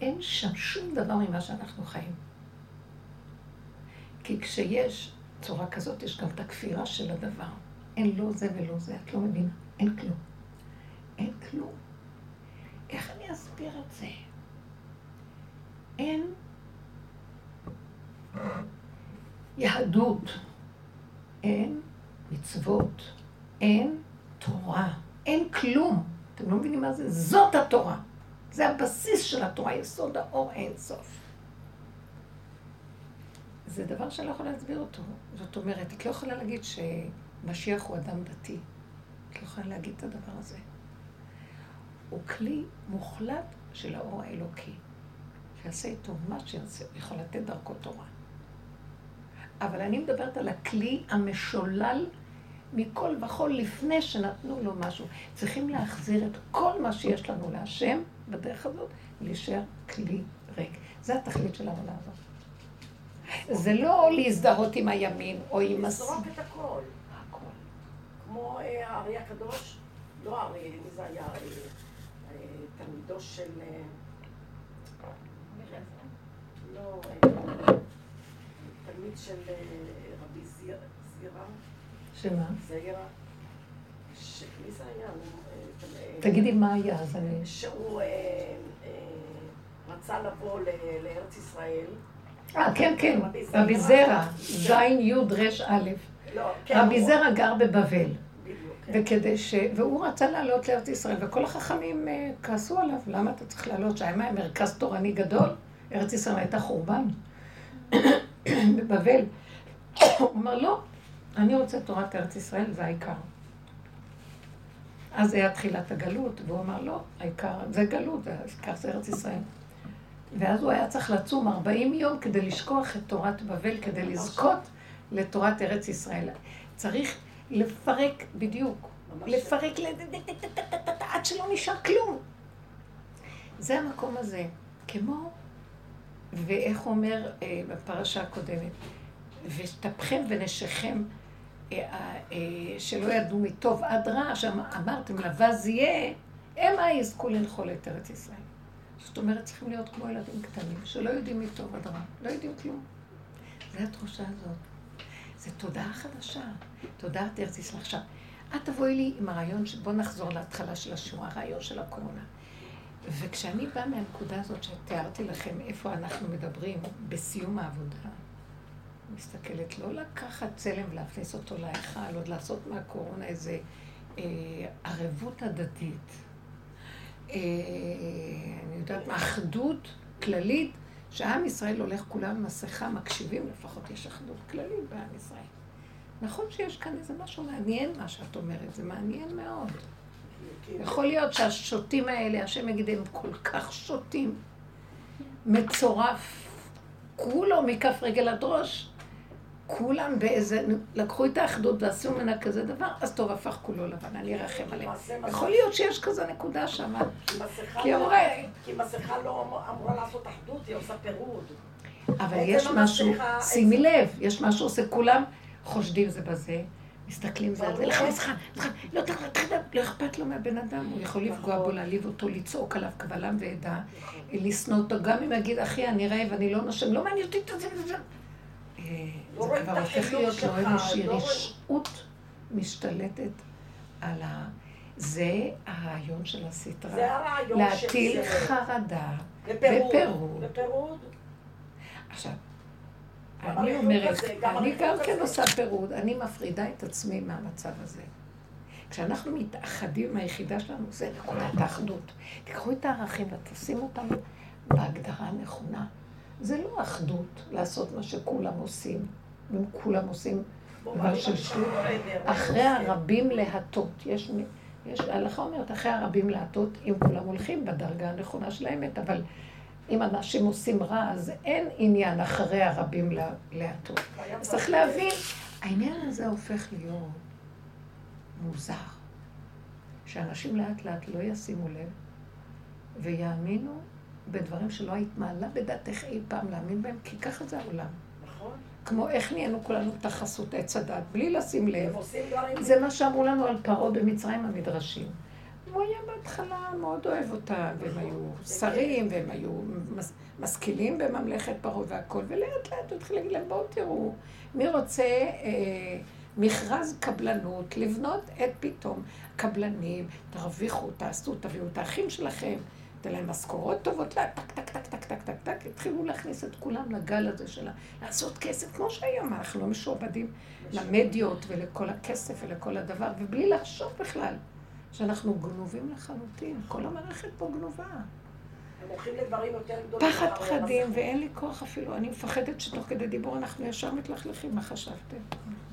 אין שם שום דבר ממה שאנחנו חיים. כי כשיש צורה כזאת, יש גם את הכפירה של הדבר. אין לא זה ולא זה, את לא מבינה. אין כלום. אין כלום. איך אני אסביר את זה? אין יהדות, אין מצוות, אין תורה, אין כלום. אתם לא מבינים מה זה? זאת התורה. זה הבסיס של התורה, יסוד האור אין סוף. זה דבר שאני לא יכולה להסביר אותו. זאת אומרת, את לא יכולה להגיד שמשיח הוא אדם דתי. את לא יכולה להגיד את הדבר הזה. הוא כלי מוחלט של האור האלוקי. שיעשה איתו מה שיעשה, יכול לתת דרכו תורה. אבל אני מדברת על הכלי המשולל מכל וכול לפני שנתנו לו משהו. צריכים להחזיר את כל מה שיש לנו להשם בדרך הזאת, להישאר כלי ריק. זה התכלית של העבודה הזאת. זה לא להזדהות עם הימין או עם... לזרוק את הכל. הכל. כמו אה, הארי הקדוש, לא הארי, מי זה היה? אה, אה, תלמידו של... לא, תלמיד של רבי זירה. שמה? זעירה. מי זה היה? תגידי מה היה, אז אני... שהוא רצה לבוא לארץ ישראל. אה, כן, כן, רבי זרע, זין יוד רש א'. לא, כן, רבי זרע גר בבבל. כן. וכדי ש... והוא רצה לעלות לארץ ישראל, וכל החכמים אה, כעסו עליו, למה אתה צריך לעלות? שהיה מרכז תורני גדול, ארץ ישראל הייתה חורבן. בבבל. הוא אמר, לא, אני רוצה תורת ארץ ישראל, זה העיקר. אז היה תחילת הגלות, והוא אמר, לא, העיקר, זה גלות, העיקר זה ארץ ישראל. ואז הוא היה צריך לצום 40 יום כדי לשכוח את תורת בבל, כדי לזכות לתורת ארץ ישראל. צריך לפרק, בדיוק, לפרק עד שלא נשאר כלום. זה המקום הזה. כמו, ואיך אומר אה, בפרשה הקודמת, ותפכם ונשיכם אה, אה, שלא ידעו מטוב עד רע, שאמרתם לבז יהיה, המה יזכו לנחול את ארץ ישראל. זאת אומרת, צריכים להיות כמו ילדים קטנים, שלא יודעים מטוב עד רע, לא יודעים כלום. זו התחושה הזאת. זו תודעה חדשה, תודעת ארץ ישראל. עכשיו, את תבואי לי עם הרעיון, בואו נחזור להתחלה של השיעור, הרעיון של הקורונה. וכשאני באה מהנקודה הזאת שתיארתי לכם, איפה אנחנו מדברים בסיום העבודה, מסתכלת לא לקחת צלם ולהכניס אותו להיכל, עוד לעשות מהקורונה איזה אה, ערבות הדדית. אה, אני יודעת אחדות כללית, שעם ישראל הולך כולם מסכה, מקשיבים, לפחות יש אחדות כללית בעם ישראל. נכון שיש כאן איזה משהו מעניין מה שאת אומרת, זה מעניין מאוד. יכול להיות שהשוטים האלה, השם יגיד, הם כל כך שוטים, מצורף, כולו מכף רגל עד ראש, כולם באיזה, לקחו את האחדות ועשו ממנה כזה דבר, אז טוב, הפך כולו לבן, אני ארחם עליהם. יכול להיות שיש כזה נקודה שם. כי מסכה לא אמורה לעשות אחדות, היא עושה פירוד. אבל יש משהו, שימי לב, יש משהו שכולם חושדים זה בזה. מסתכלים זה על זה, לך מסכה, לא, לא אכפת לו מהבן אדם, הוא יכול לפגוע בו, להעליב אותו, לצעוק עליו קבלם ועדה, לשנוא אותו, גם אם יגיד, אחי, אני רעב, אני לא נושם, לא מעניין אותי את זה. לא זה כבר הופך להיות לא אנושי, רשעות משתלטת על ה... זה הרעיון של הסטרה. זה הרעיון של זה. להטיל חרדה ופירוד. ופירוד. עכשיו, אני אומרת, אני גם כן עושה פירוד, אני מפרידה את עצמי מהמצב הזה. כשאנחנו מתאחדים עם היחידה שלנו, זה נקודת האחדות. תיקחו את הערכים ותשימו אותם בהגדרה הנכונה. זה לא אחדות לעשות מה שכולם עושים, אם כולם עושים דבר של שטות. אחרי הרבים להטות, יש, יש, ההלכה אומרת, אחרי הרבים להטות, אם כולם הולכים בדרגה הנכונה של האמת, אבל אם אנשים עושים רע, אז אין עניין אחרי הרבים להטות. אז צריך להבין, העניין הזה הופך להיות מוזר. שאנשים לאט לאט לא ישימו לב ויאמינו בדברים שלא היית מעלה בדעתך אי פעם להאמין בהם, כי ככה זה העולם. נכון. כמו איך נהיינו כולנו תחסות עץ הדת, בלי לשים לב. זה מה שאמרו לנו על פרעה במצרים המדרשים. הוא היה בהתחלה מאוד אוהב אותה, והם היו שרים, והם היו משכילים בממלכת פרעה והכל, ולאט לאט הוא התחיל להגיד להם, בואו תראו, מי רוצה אה, מכרז קבלנות, לבנות את פתאום קבלנים, תרוויחו, תעשו, תביאו את האחים שלכם. תן להם משכורות טובות, להם, טק, טק, טק, טק, טק, טק, טק, התחילו להכניס את כולם לגל הזה של לעשות כסף, כמו שהיום, אנחנו לא משועבדים למדיות ולכל הכסף ולכל הדבר, ובלי לחשוב בכלל שאנחנו גנובים לחלוטין, כל המערכת פה גנובה. פחד פחדים, ואין לי כוח אפילו. אני מפחדת שתוך כדי דיבור אנחנו ישר מתלכלכים. מה חשבתם?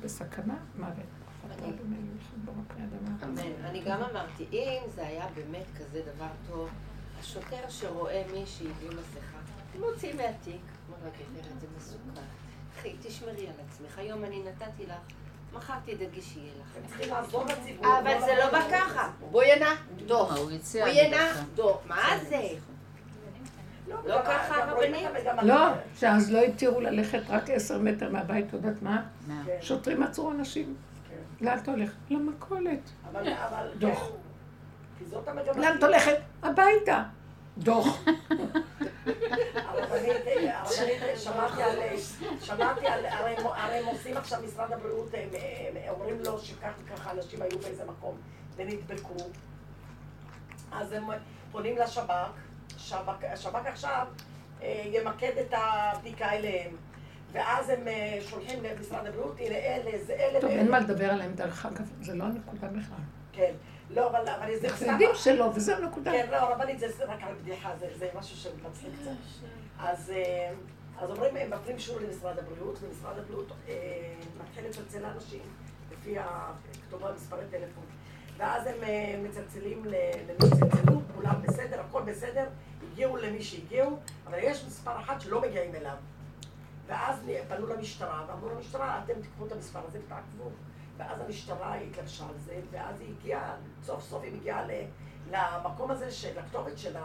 בסכנה? מוות. אני גם אמרתי, אם זה היה באמת כזה דבר טוב, השוטר שרואה מישהי בלי מסכה, מוציא מהתיק, אומר לה, גברת, זה מסוכן. אחי, תשמרי על עצמך, היום אני נתתי לך, מחר תדאגי שיהיה לך. אבל זה לא בא ככה. בואי הנה, דוח. בואי הנה, דוח. מה זה? לא ככה הרבנים? לא, שאז לא התירו ללכת רק עשר מטר מהבית, את יודעת מה? שוטרים עצרו אנשים. לאן אתה הולך? למכולת. דוח. לאן את הולכת? הביתה. דוח. שמעתי על, הרי הם עושים עכשיו משרד הבריאות, הם אומרים לו שכך וככה אנשים היו באיזה מקום ונדבקו, אז הם פונים לשב"כ, השב"כ עכשיו אה, ימקד את הבדיקה אליהם. ואז הם אה, שולחים למשרד הבריאות, הנה אלה, זה אלה. טוב, אין מה לדבר עליהם, דרך אגב, זה לא הנקודה בכלל. כן. לא, אבל, אבל זה יודעים שלא, וזו הנקודה. כן, לא, רבנית זה רק על בדיחה, זה, משהו שמצליח קצת. אז, אה, אז אומרים, הם מפנים שוב למשרד הבריאות, ומשרד הבריאות אה, מתחיל לצלצל לאנשים, לפי הכתובה מספרי טלפון. ואז הם אה, מצלצלים למי שצלצלו, כולם בסדר, הכל בסדר, הגיעו למי שהגיעו, אבל יש מספר אחד שלא מגיעים אליו. ואז פנו למשטרה, ואמרו למשטרה, אתם תקחו את המספר הזה ותעקבו. ואז המשטרה התלבשה על זה, ואז היא הגיעה, סוף סוף היא מגיעה למקום הזה, של הכתובת של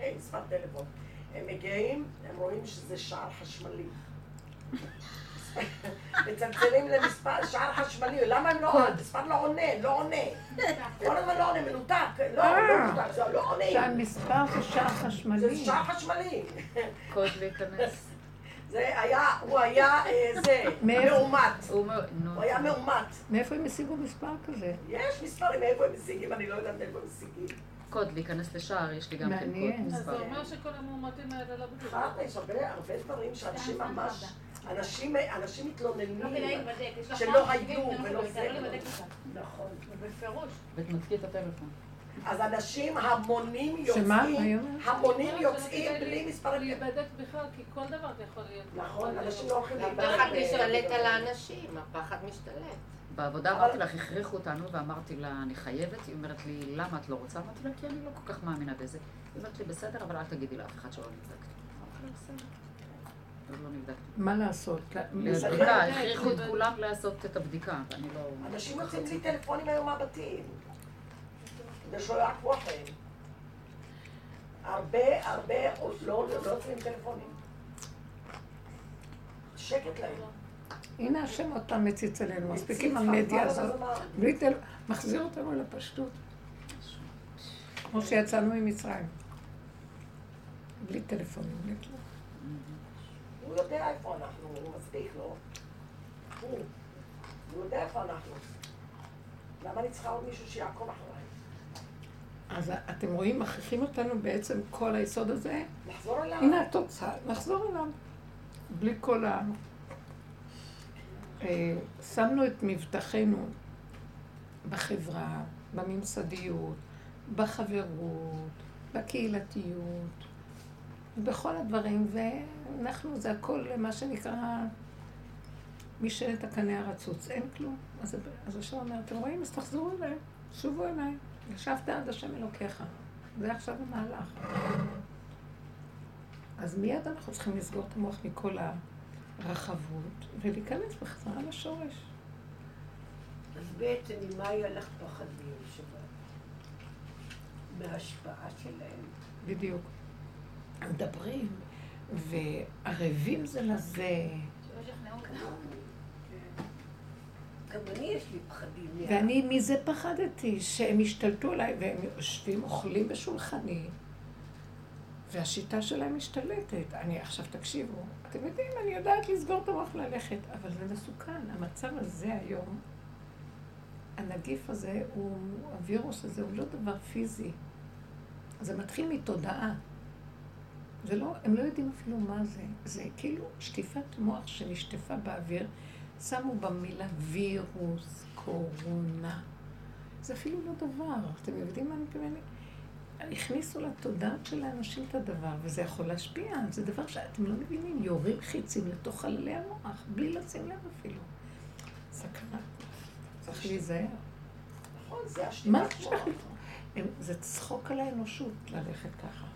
המספר טלפון. הם מגיעים, הם רואים שזה שער חשמלי. מצלצלים למספר, שער חשמלי, למה הם לא, המספר לא עונה, לא עונה. כל הזמן לא עונה, מנותק, לא, לא מנותק, זה לא עונה. שהמספר זה שער חשמלי. זה שער חשמלי. קוד להיכנס. זה היה, הוא היה זה, מאומת. הוא היה מאומת. מאיפה הם השיגו מספר כזה? יש מספרים, מאיפה הם משיגים, אני לא יודעת מאיפה הם משיגים. קוד, להיכנס לשער, יש לי גם כן קוד מספר. אז זה אומר שכל המאומתים האלה לא בדיוק. יש הרבה דברים שאנשים ממש, אנשים מתלוננים שלא היו ולא זה. נכון, בפירוש. ותנתקי את הטלפון. אז אנשים המונים יוצאים, המונים יוצאים בלי מספרים. להיבדק בכלל, כי כל דבר זה יכול להיות. נכון, אנשים לא הולכים להיבדק. הפחד משתלט על האנשים, הפחד משתלט. בעבודה אמרתי לך, הכריחו אותנו, ואמרתי לה, אני חייבת, היא אומרת לי, למה את לא רוצה? אמרתי לה, כי אני לא כל כך מאמינה בזה. היא אומרת לי, בסדר, אבל אל תגידי לאף אחד שלא נבדקתי. לא מה לעשות? בדיקה, הכריחו את כולם לעשות את הבדיקה, ואני לא... אנשים יוצאים לי טלפונים היום מהבתים. יעקבו אחריהם. הרבה, הרבה לא עוצרים טלפונים. שקט להם. הנה השם עוד פעם מציץ עלינו, מספיק עם המדיה הזאת. מחזיר אותנו לפשטות. כמו שיצאנו ממצרים. בלי טלפונים, בלי כלום. הוא יודע איפה אנחנו, הוא מספיק, לא? הוא. הוא יודע איפה אנחנו. למה אני צריכה עוד מישהו שיעקוב אחריי? אז אתם רואים, מכריחים אותנו בעצם כל היסוד הזה. לחזור אליו. הנה התוצאה, לחזור אליו. בלי כל ה... אה, שמנו את מבטחנו בחברה, בממסדיות, בחברות, בקהילתיות, בכל הדברים, ואנחנו, זה הכל מה שנקרא משענת הקנה הרצוץ, אין כלום. אז, אז השם אומר, אתם רואים? אז תחזרו אליהם, שובו אליי. ישבת עד השם אלוקיך. זה עכשיו המהלך. אז מיד אנחנו צריכים לסגור את המוח מכל הרחבות ולהיכנס בחזרה לשורש. אז בעצם ממה היה לך פחדים שבת? מההשפעה שלהם? בדיוק. מדברים וערבים זה לזה. גם אני יש לי פחדים. ואני מזה פחדתי, שהם השתלטו עליי, והם יושבים, אוכלים בשולחני, והשיטה שלהם משתלטת. אני, עכשיו תקשיבו, אתם יודעים, אני יודעת לסגור את המוח ללכת, אבל זה מסוכן. המצב הזה היום, הנגיף הזה, הוא, הווירוס הזה, הוא לא דבר פיזי. זה מתחיל מתודעה. זה לא, הם לא יודעים אפילו מה זה. זה כאילו שטיפת מוח שנשטפה באוויר, שמו במילה וירוס, קורונה. זה אפילו לא דבר. אתם יודעים מה אני מתכוונת? הכניסו לתודעת של האנשים את הדבר, וזה יכול להשפיע. זה דבר שאתם לא מבינים, יורים חיצים לתוך חללי המוח, בלי לשים לב אפילו. סכנה. צריך להיזהר. נכון, זה מה מוח. שייך? הם- זה צחוק על האנושות ללכת ככה.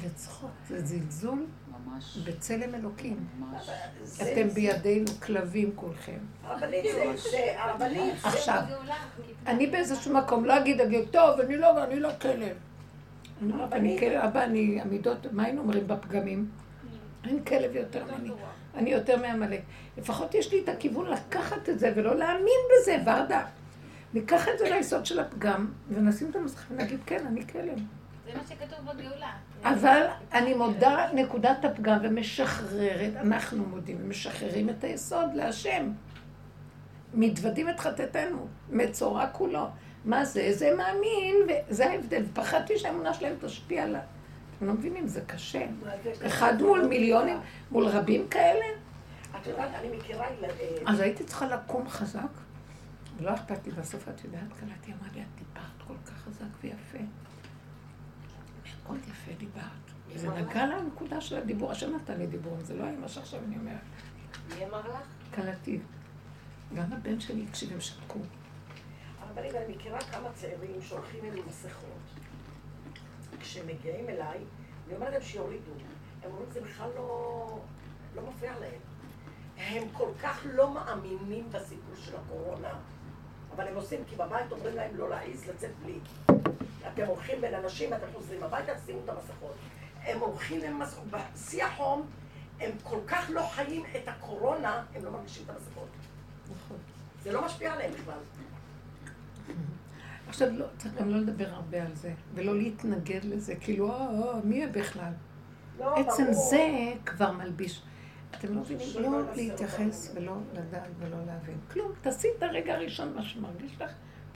זה צחוק, זה זלזול ממש. בצלם אלוקים. ממש. אתם זה- בידינו כלבים כולכם. הרבנית זה, זה, הרבנית זה... עכשיו, אני באיזשהו מקום לא אגיד, אגיד, טוב, אני לא, אני לא כלב. אני כלב, אבא, אני עמידות, מה היינו אומרים בפגמים? אין כלב יותר ממני. אני יותר מעמלק. לפחות יש לי את הכיוון לקחת את זה ולא להאמין בזה, ורדה. ניקח את זה ליסוד של הפגם, ונשים את המסכה ונגיד, כן, אני כלב. זה מה שכתוב בגאולה. אבל אני מודה נקודת הפגם ומשחררת, אנחנו מודים ומשחררים את היסוד להשם. מתוודים את חטאתנו, מצורע כולו. מה זה? זה מאמין, וזה ההבדל. פחדתי שהאמונה שלהם תשפיע עליו. אתם לא מבינים, זה קשה. אחד? מול מיליונים, מול רבים כאלה. את יודעת, אני מכירה. אז הייתי צריכה לקום חזק, ולא אכפת לי, בסוף את יודעת, קלטתי, אמרה לי, את דיברת כל כך חזק ויפה. מאוד יפה דיברת. זה נגע לנקודה של הדיבור, השם נתן לי דיבור, זה לא היה מה שעכשיו אני אומרת. מי אמר לך? קלטתי. גם הבן שלי הקשיב, הם שתקו. הרבנית, אני מכירה כמה צעירים שהולכים עם מסכות. כשהם מגיעים אליי, אני אומרת להם שיורידו. הם אומרים, זה בכלל לא, לא מפריע להם. הם כל כך לא מאמינים בסיפור של הקורונה, אבל הם עושים, כי בבית אומרים להם לא להעיז לצאת בלי. אתם הולכים בין אנשים, אתם חוזרים הביתה, שימו את המסכות. הם הולכים עם מסכות, בשיא החום, הם כל כך לא חיים את הקורונה, הם לא מרגישים את המסכות. נכון. זה לא משפיע עליהם בכלל. עכשיו, לא, צריך גם לא לדבר הרבה על זה, ולא להתנגד לזה, כאילו, אה, אה, מי הם בכלל? לא, עצם ברור. זה כבר מלביש. אתם לא מבינים, לא להתייחס. ולא לדעת ולא להבין. כלום, תעשי את הרגע הראשון מה שמרגיש לך,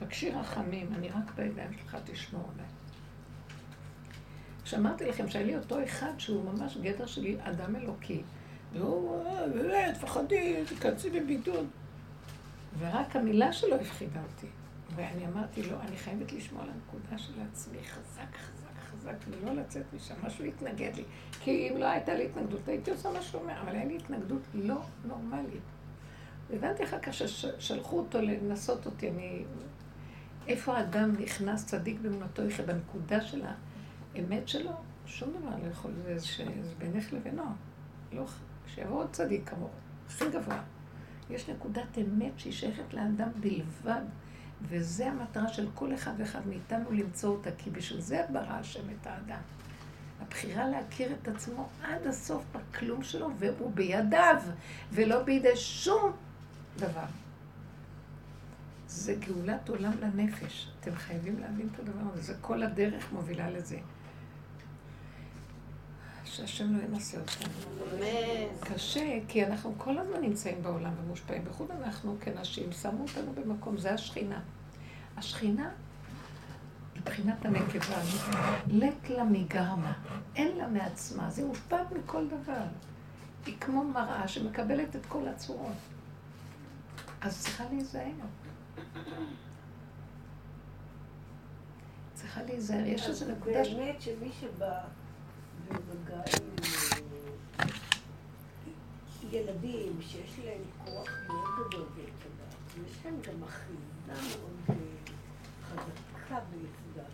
תבקשי רחמים, אני רק בידיים שלך תשמור עליי. כשאמרתי לכם שהיה לי אותו אחד שהוא ממש גדר שלי אדם אלוקי, והוא, "אה, באמת, תפחדי, תיכנסי בבידוד. ורק המילה שלו הפחידה אותי. ואני אמרתי לו, אני חייבת לשמור על הנקודה של עצמי חזק, חזק, חזק, ולא לצאת משם. משהו התנגד לי. כי אם לא הייתה לי התנגדות, הייתי עושה מה שהוא אומר, אבל היה לי התנגדות לא נורמלית. הבנתי אחר כך ששלחו אותו לנסות אותי, אני... איפה האדם נכנס צדיק באמונתו יחיה? בנקודה של האמת שלו, שום דבר לא יכול, זה. זה בינך לבינו. לא, שיבוא עוד צדיק כמוהו, הכי גבוה. יש נקודת אמת שהיא שייכת לאדם בלבד, וזה המטרה של כל אחד ואחד מאיתנו למצוא אותה, כי בשביל זה ברא השם את האדם. הבחירה להכיר את עצמו עד הסוף בכלום שלו, והוא בידיו, ולא בידי שום דבר. זה גאולת עולם לנפש. אתם חייבים להבין את הדבר הזה. זה כל הדרך מובילה לזה. שהשם לא ינסה אותנו. קשה, כי אנחנו כל הזמן נמצאים בעולם ומושפעים. בייחוד אנחנו כנשים, שמו אותנו במקום, זה השכינה. השכינה, מבחינת הנקבה, לט לה מגרמה, אין לה מעצמה, היא מושפעת מכל דבר. היא כמו מראה שמקבלת את כל הצורות. אז צריכה להיזהר. צריכה להיזהר, יש איזו נקודה ש... באמת שמי שבא במגע עם ילדים שיש להם כוח מאוד גדול ביסודה, ויש להם גם אחיזה מאוד אה, חזקה ביסודה,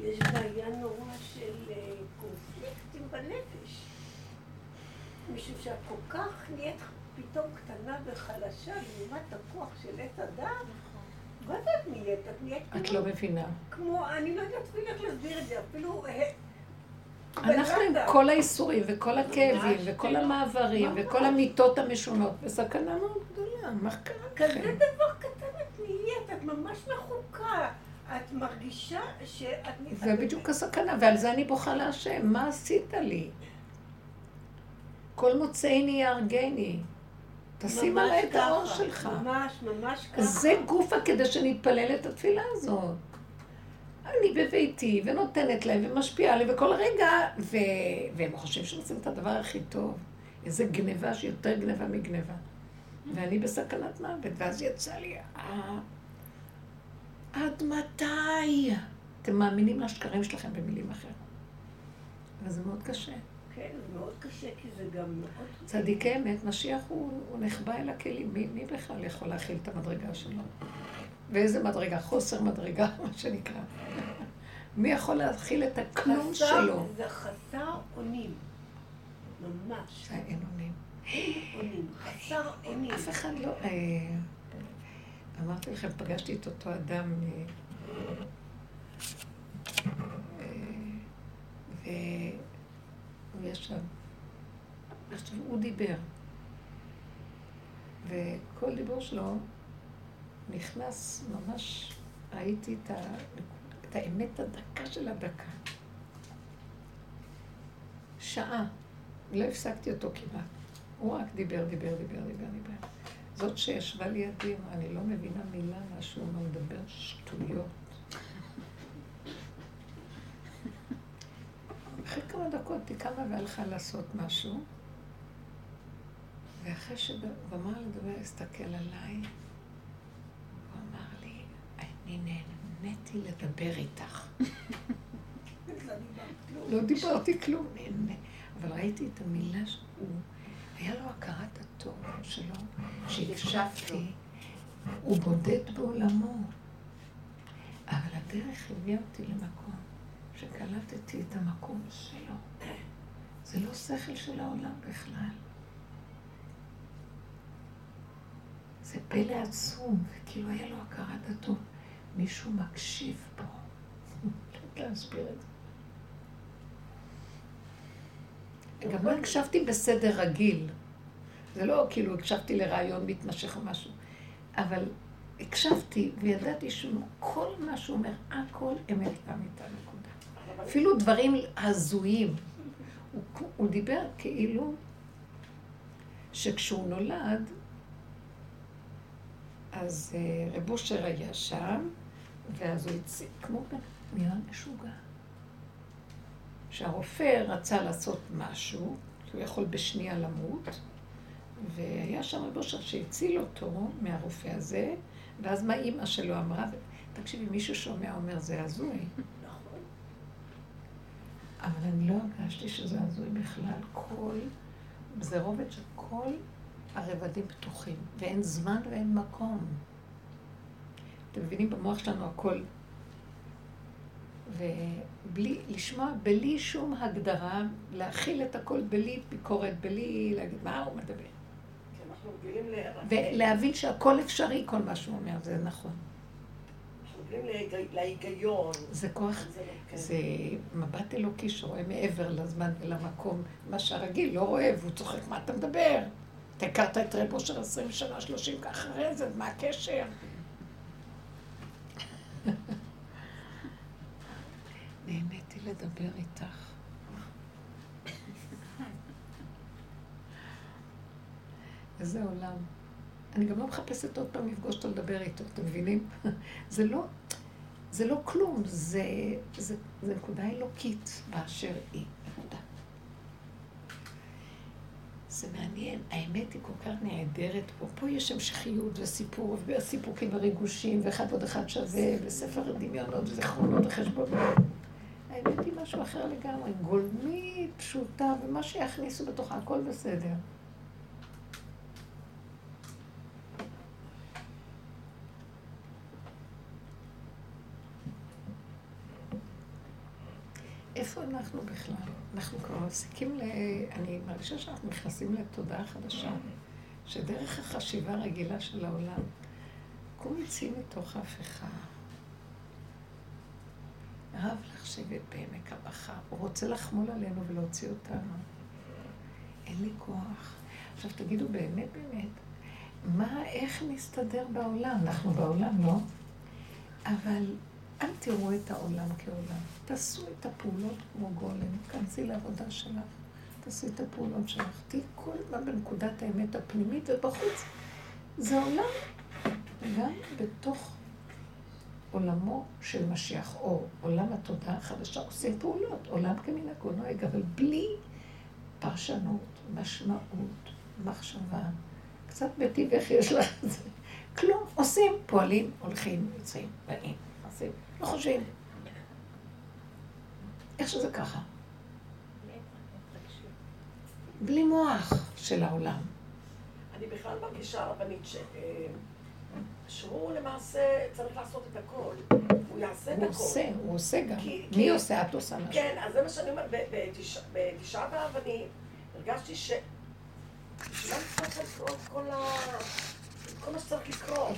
יש בעיה נורא של אה, קונפליקטים בנפש. משום שאת כל כך נהיית פתאום קטנה וחלשה לעומת הכוח של עת אדם. מה זה את נהיית? את נהיית את כמו לא מבינה. כמו, אני לא יודעת אפילו איך להסביר את זה, אפילו... אה, אנחנו עם. כל האיסורים וכל הכאבים וכל כאילו, המעברים. וכל המיטות המשונות בסכנה מאוד גדולה, מה קרה כזה לכם? דבר קטן את נהיית, את ממש מחוקה. את מרגישה שאת... זה בדיוק הסכנה, ועל זה אני בוכה להשם, מה עשית לי? כל מוצאיני יהרגני. תשים עליי את האור שלך. ממש, ממש ככה. זה גופה כדי שנתפלל את התפילה הזאת. אני בביתי, ונותנת להם, ומשפיעה עליהם, וכל רגע, ו... והם חושבים שהם עושים את הדבר הכי טוב. איזה גניבה שיותר גניבה מגניבה. ואני בסכנת מוות, ואז יצא לי, אה, עד מתי? אתם מאמינים לשקרים שלכם במילים אחרות. וזה מאוד קשה. כן, זה מאוד קשה, כי זה גם מאוד... צדיקי אמת, משיח הוא, הוא נחבא אל הכלים. מי, מי בכלל יכול להכיל את המדרגה שלו? ואיזה מדרגה? חוסר מדרגה, מה שנקרא. מי יכול להכיל את הכלום חסר- שלו? זה חסר אונים. ממש. זה אין אונים. אונים. חסר אונים. אף אחד לא... אה, אמרתי לכם, פגשתי את אותו אדם, אה, והוא ישב. עכשיו, הוא דיבר, וכל דיבור שלו נכנס ממש, ראיתי את, ה, את האמת הדקה של הדקה. שעה, לא הפסקתי אותו כמעט. הוא רק דיבר, דיבר, דיבר, דיבר, דיבר. זאת שישבה לידי, אני לא מבינה מילה מה שהוא אומר, מדבר שטויות. אחרי כמה דקות היא קמה והלכה לעשות משהו, ואחרי אמר לדבר, הסתכל עליי, הוא אמר לי, אני נהניתי לדבר איתך. לא דיברתי כלום. אבל ראיתי את המילה שהוא, היה לו הכרת הטוב שלו, שהקשבתי, הוא בודד בעולמו. אבל הדרך הביאה אותי למקום שקלטתי את המקום שלו. זה לא שכל של העולם בכלל. זה פלא עצום, וכאילו היה לו הכרת הטוב. מישהו מקשיב פה. לא להסביר את זה. גם לא הקשבתי בסדר רגיל. זה לא כאילו הקשבתי לרעיון מתמשך או משהו, אבל הקשבתי וידעתי שכל מה שהוא אומר, הכל אמת נקודה. אפילו דברים הזויים. הוא, הוא דיבר כאילו שכשהוא נולד, אז אה, רב אושר היה שם, ואז הוא הציג, כמו נראה משוגע. שהרופא רצה לעשות משהו, שהוא יכול בשנייה למות, והיה שם רב אושר שהציל אותו מהרופא הזה, ואז מה אימא שלו אמרה? תקשיבי, מישהו שומע אומר, זה הזוי. אבל אני לא הרגשתי שזה הזוי בכלל. כל, זה רובד שכל הרבדים פתוחים, ואין זמן ואין מקום. אתם מבינים, במוח שלנו הכל. ובלי, לשמוע בלי שום הגדרה, להכיל את הכל בלי ביקורת, בלי להגיד מה הוא מדבר. ולהבין שהכל אפשרי, כל מה שהוא אומר, זה נכון. להיג- להיגיון. זה כוח, זה כן. זה מבט אלוקי שרואה מעבר לזמן ולמקום, מה שהרגיל לא רואה, והוא צוחק, מה אתה מדבר? אתה הכרת את רב אושר עשרים שנה, שלושים אחרי זה, מה הקשר? נהניתי לדבר איתך. איזה עולם. אני גם לא מחפשת עוד פעם לפגוש אותו לדבר איתו, אתם מבינים? זה לא, זה לא כלום, זה, זה, זה נקודה אלוקית באשר היא. זה מעניין, האמת היא כל כך נהדרת פה. פה יש המשכיות וסיפור, וסיפוקים וריגושים, ואחד ועוד אחד שווה, וספר דמיונות וזיכרונות וחשבונות. האמת היא משהו אחר לגמרי, גולמית, פשוטה, ומה שיכניסו בתוכה, הכל בסדר. איפה אנחנו בכלל? אנחנו כבר מפסיקים ל... אני מרגישה שאנחנו נכנסים לתודעה חדשה, שדרך החשיבה הרגילה של העולם, קום יציא מתוך ההפיכה. רב לך שבט בעמק הבכה, הוא רוצה לחמול עלינו ולהוציא אותנו. אין לי כוח. עכשיו תגידו באמת באמת, מה, איך נסתדר בעולם? אנחנו בעולם, לא? אבל אל תראו את העולם כעולם. תעשו את הפעולות כמו גולם, כנסי לעבודה שלך, תעשי את הפעולות שלך. תהיי כל הזמן בנקודת האמת הפנימית ובחוץ. זה עולם, גם בתוך עולמו של משיח, או עולם התודעה החדשה, עושים פעולות, עולם כמנהגו נוהג, אבל בלי פרשנות, משמעות, מחשבה. קצת בתיווך יש לך את זה. כלום, עושים, פועלים, הולכים, יוצאים, באים, עושים, לא חושבים. איך שזה ככה. בלי מוח של העולם. אני בכלל מרגישה רבנית ש... אה, שהוא למעשה צריך לעשות את הכל. הוא יעשה את הוא הכל. עושה, הוא עושה גם. כי- מי כי- עושה? את עושה משהו. כן, אז זה מה שאני אומרת, בתשעה באב אני הרגשתי ש... שלא נצטרך לקרוא את כל ה... כל מה שצריך לקרוא.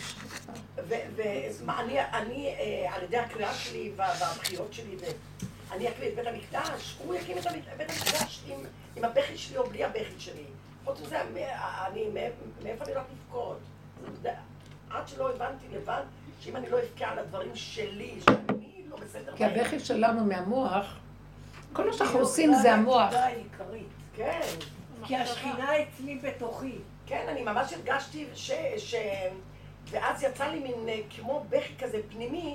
ואני, אני, אה, על ידי הקריאה שלי וה- והבחירות שלי, ואני אקריא את בית המקדש, הוא יקים את בית המקדש עם, עם הבכי שלי או בלי הבכי שלי. חוץ מזה, אני, מאיפה אני הולך לבכות? עד שלא הבנתי לבד, שאם אני לא אבכה על הדברים שלי, שאני לא בסדר כי. הבכי שלנו מהמוח, כל מה שאנחנו עושים זה המוח. כן. כי השכינה אצלי בתוכי. כן, אני ממש הרגשתי ש... ש... ואז יצא לי מין אה, כמו בכי כזה פנימי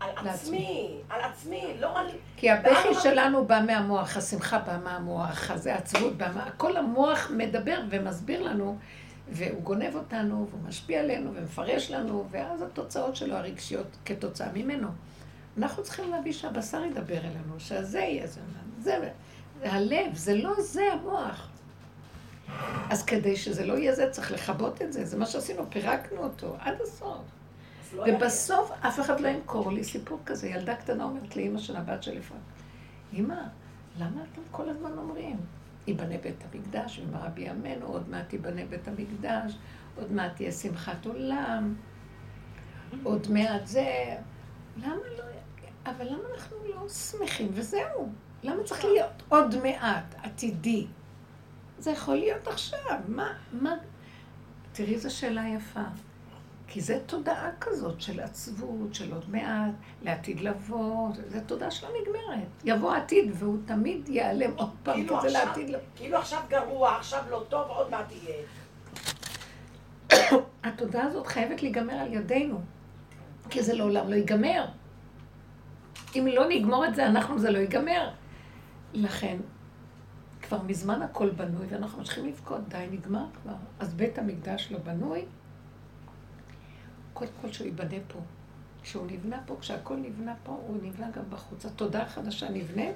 על לעצמי. עצמי, על עצמי, לא על... כי הבכי? שלנו בא מהמוח, השמחה באה מהמוח, הזה העצבות באה מה... כל המוח מדבר ומסביר לנו, והוא גונב אותנו, והוא משפיע עלינו ומפרש לנו, ואז התוצאות שלו הרגשיות כתוצאה ממנו. אנחנו צריכים להביא שהבשר ידבר אלינו, שהזה יהיה זה, זה, זה הלב, זה לא זה המוח. אז כדי שזה לא יהיה זה, צריך לכבות את זה, זה מה שעשינו, פירקנו אותו עד הסוף. לא ובסוף אף אחד לא ימכור לי סיפור כזה. ילדה קטנה אומרת לאימא של הבת של אפרת, אמא, למה אתם כל הזמן אומרים? ייבנה בית המקדש, אמר רבי ימינו, עוד מעט ייבנה בית המקדש, עוד מעט תהיה שמחת עולם, עוד מעט זה... למה לא... אבל למה אנחנו לא שמחים? וזהו. למה צריך להיות עוד מעט, עתידי? זה יכול להיות עכשיו. מה, מה... תראי, זו שאלה יפה. כי זו תודעה כזאת של עצבות, של עוד מעט, לעתיד לבוא, זו תודעה שלא נגמרת. יבוא עתיד והוא תמיד ייעלם עוד פעם, כי כאילו זה עכשיו- לעתיד לבוא. כאילו עכשיו גרוע, עכשיו לא טוב, עוד מעט יהיה. התודעה הזאת חייבת להיגמר על ידינו, כי זה לעולם לא ייגמר. אם לא נגמור את זה, אנחנו, זה לא ייגמר. לכן, כבר מזמן הכל בנוי, ואנחנו ממשיכים לבכות, די, נגמר כבר. אז בית המקדש לא בנוי, קודם כל שהוא ייבנה פה. כשהוא נבנה פה, כשהכל נבנה פה, הוא נבנה גם בחוץ. התודעה החדשה נבנית,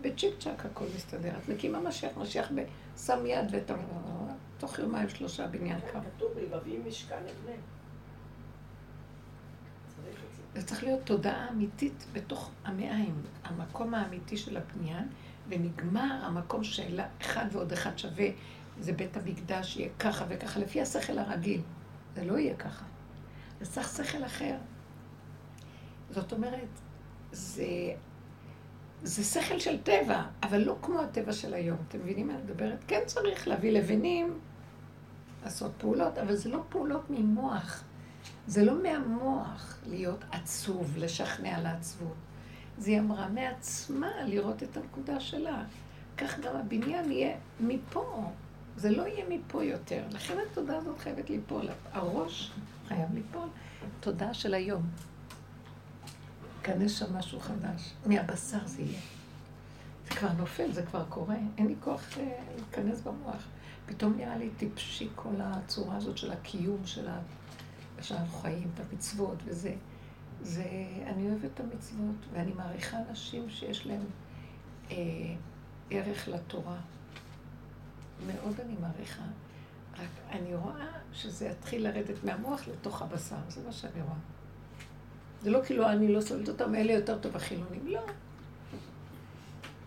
בצ'יק צ'אק הכל מסתדר. מקים המשיח, משיח ב- שם יד ואת ה... תוך יומיים שלושה בניין קם. כתוב, ויביא משכן אבנה. את. זה צריך להיות תודעה אמיתית בתוך המעיים, המקום האמיתי של הבניין, ונגמר המקום של אחד ועוד אחד שווה, זה בית המקדש, יהיה ככה וככה, לפי השכל הרגיל. זה לא יהיה ככה. זה צריך שכל אחר. זאת אומרת, זה, זה שכל של טבע, אבל לא כמו הטבע של היום. אתם מבינים מה אני מדברת? כן צריך להביא לבנים, לעשות פעולות, אבל זה לא פעולות ממוח. זה לא מהמוח להיות עצוב, לשכנע לעצבות. זה היא אמרה מעצמה לראות את הנקודה שלה. כך גם הבניין יהיה מפה. זה לא יהיה מפה יותר. לכן התודעה הזאת חייבת ליפול. הראש חייב ליפול. תודעה של היום. ייכנס שם משהו חדש. מהבשר זה יהיה. זה כבר נופל, זה כבר קורה. אין לי כוח אה, להיכנס במוח. פתאום נראה לי טיפשי כל הצורה הזאת של הקיום של ה... שאנחנו חיים, את המצוות וזה. זה, אני אוהבת את המצוות, ואני מעריכה אנשים שיש להם אה, ערך לתורה. מאוד אני מעריכה. רק אני רואה שזה יתחיל לרדת מהמוח לתוך הבשר, זה מה שאני רואה. זה לא כאילו אני לא סובלת אותם, אלה יותר טוב החילונים, לא.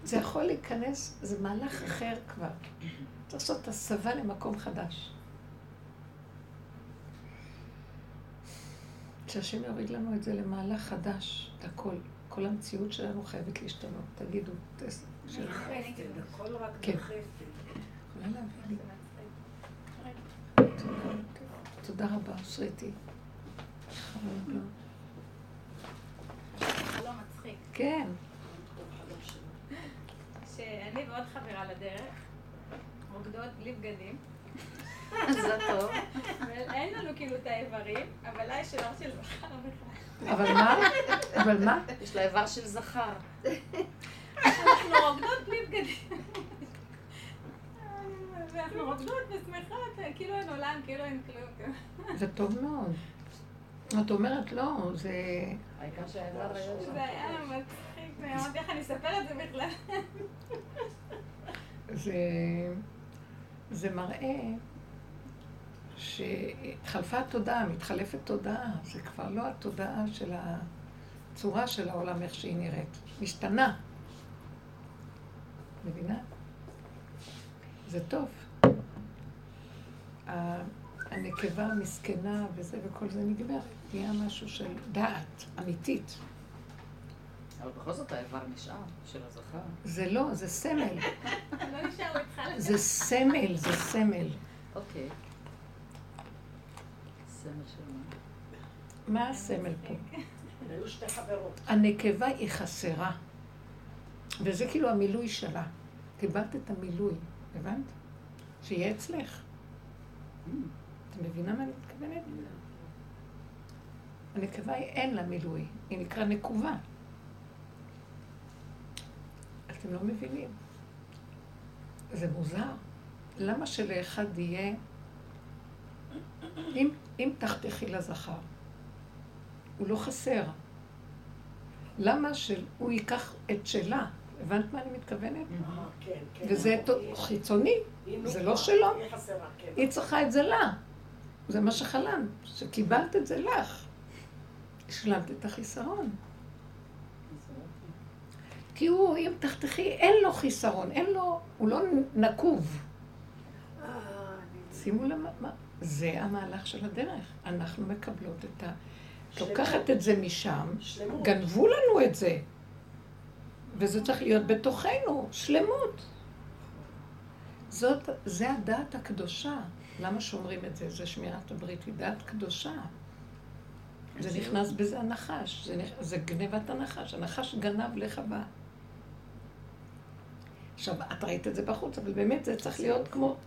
זה יכול להיכנס, זה מהלך אחר כבר. צריך לעשות הסבה למקום חדש. שהשם יוריד לנו את זה למהלך חדש, את הכל. כל המציאות שלנו חייבת להשתנות. תגידו, של... בחסד, הכל רק כן. יכולה להביא לי? תודה רבה. חלום מצחיק. כן, שאני ועוד חברה לדרך, רוקדות בלי בגדים, זה טוב. ואין לנו כאילו את האיברים, אבל לה יש שלום של זכר. אבל מה? אבל מה? יש לה איבר של זכר. אנחנו רוקדות בלי בגדים. ואנחנו רוקדות ושמחות, כאילו אין עולם, כאילו אין כלום. זה טוב מאוד. את אומרת, לא, זה... העיקר שהאיבר היה שם. זה היה מצחיק, ואמרתי איך אני אספר את זה בכלל. זה, זה מראה שהתחלפה התודעה, מתחלפת תודעה. זה כבר לא התודעה של הצורה של העולם, איך שהיא נראית. משתנה. מבינה? זה טוב. הנקבה המסכנה וזה וכל זה נגמר. נהיה משהו של דעת אמיתית. אבל בכל זאת האיבר נשאר, של הזכר. זה לא, זה סמל. לא. זה סמל, זה סמל. אוקיי. מה? מה הסמל פה? היו שתי חברות. הנקבה היא חסרה. וזה כאילו המילוי שלה. קיבלת את המילוי, הבנת? שיהיה אצלך. את מבינה מה אני מתכוונת? הנקבה היא אין לה מילוי, היא נקרא נקובה. אתם לא מבינים. זה מוזר. למה שלאחד יהיה... אם, אם תחתכי לזכר, הוא לא חסר. למה שהוא ייקח את שלה? הבנת מה אני מתכוונת? אה, כן, כן. וזה נכון. חיצוני, זה לא שלו. היא כן. היא צריכה את זה לה. זה מה שחלמת, שקיבלת את זה לך. השלמת את החיסרון. כי הוא, אם תחתכי, אין לו חיסרון, אין לו, הוא לא נקוב. אה, שימו לב מה, זה המהלך של הדרך. אנחנו מקבלות את ה... שלמות. לוקחת את זה משם, שלמות. גנבו לנו את זה. וזה צריך להיות בתוכנו, שלמות. זאת, זה הדעת הקדושה. למה שומרים את זה? זה שמירת הברית, היא דעת קדושה. זה נכנס בזה הנחש, זה, נכ- זה גנבת הנחש, הנחש גנב לחווה. עכשיו, את ראית את זה בחוץ, אבל באמת זה צריך להיות כמו טפה,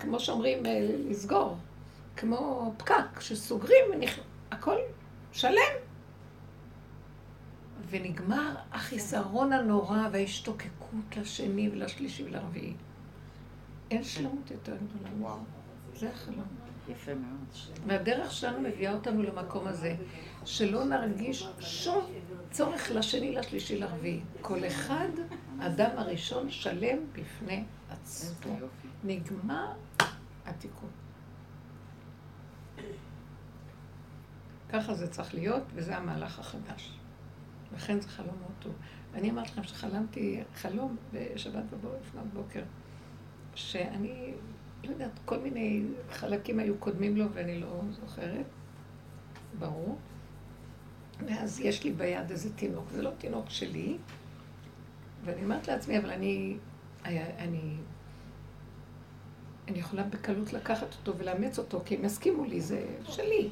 כמו שאומרים, אה, לסגור. כמו פקק, שסוגרים, ונכ... הכל שלם. ונגמר החיסרון הנורא וההשתוקקות לשני ולשלישי ולרביעי. אין שלמות יותר גדולה. זה החלום. יפה מאוד. והדרך שלנו מביאה אותנו למקום הזה, שלא נרגיש שום צורך לשני, לשלישי, לרביעי. כל אחד, אדם הראשון, שלם בפני עצמו. נגמר התיקון. ככה זה צריך להיות, וזה המהלך החדש. לכן זה חלום מאוד טוב. אני אמרתי לכם שחלמתי חלום בשבת בבוקר, לפנות בוקר, שאני, לא יודעת, כל מיני חלקים היו קודמים לו ואני לא זוכרת, ברור. ואז יש לי ביד איזה תינוק, זה לא תינוק שלי, ואני אומרת לעצמי, אבל אני, אני אני יכולה בקלות לקחת אותו ולאמץ אותו, כי הם יסכימו לי, זה שלי.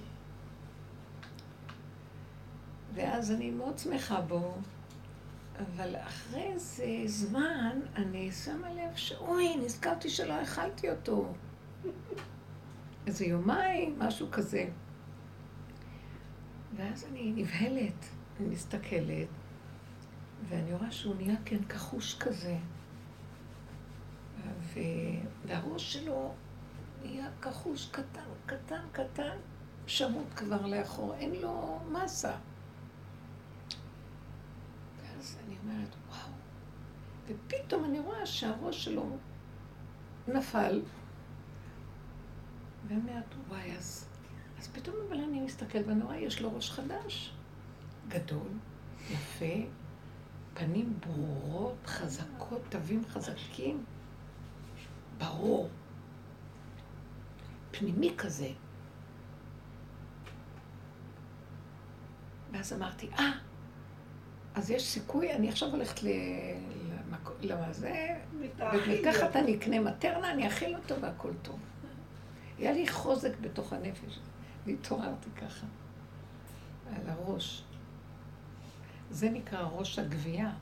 ואז אני מאוד שמחה בו, אבל אחרי איזה זמן אני שמה לב שאוי, נזכרתי שלא אכלתי אותו. איזה יומיים, משהו כזה. ואז אני נבהלת, אני מסתכלת, ואני רואה שהוא נהיה כן כחוש כזה. והראש שלו נהיה כחוש קטן, קטן, קטן, שמוט כבר לאחור, אין לו מסה. ואז אני אומרת, וואו. ופתאום אני רואה שהראש שלו נפל. ואני אומרת, וואי, אז, אז פתאום אבל אני מסתכלת ואני רואה, יש לו ראש חדש. גדול, יפה, פנים ברורות, חזקות, תווים חזקים. ברור. פנימי כזה. ואז אמרתי, אה, אז יש סיכוי, אני עכשיו הולכת ל... למה זה? מרקחת אני אקנה מטרנה, אני אכיל אותו והכל טוב. היה לי חוזק בתוך הנפש, והתעוררתי ככה, על הראש. זה נקרא ראש הגבייה.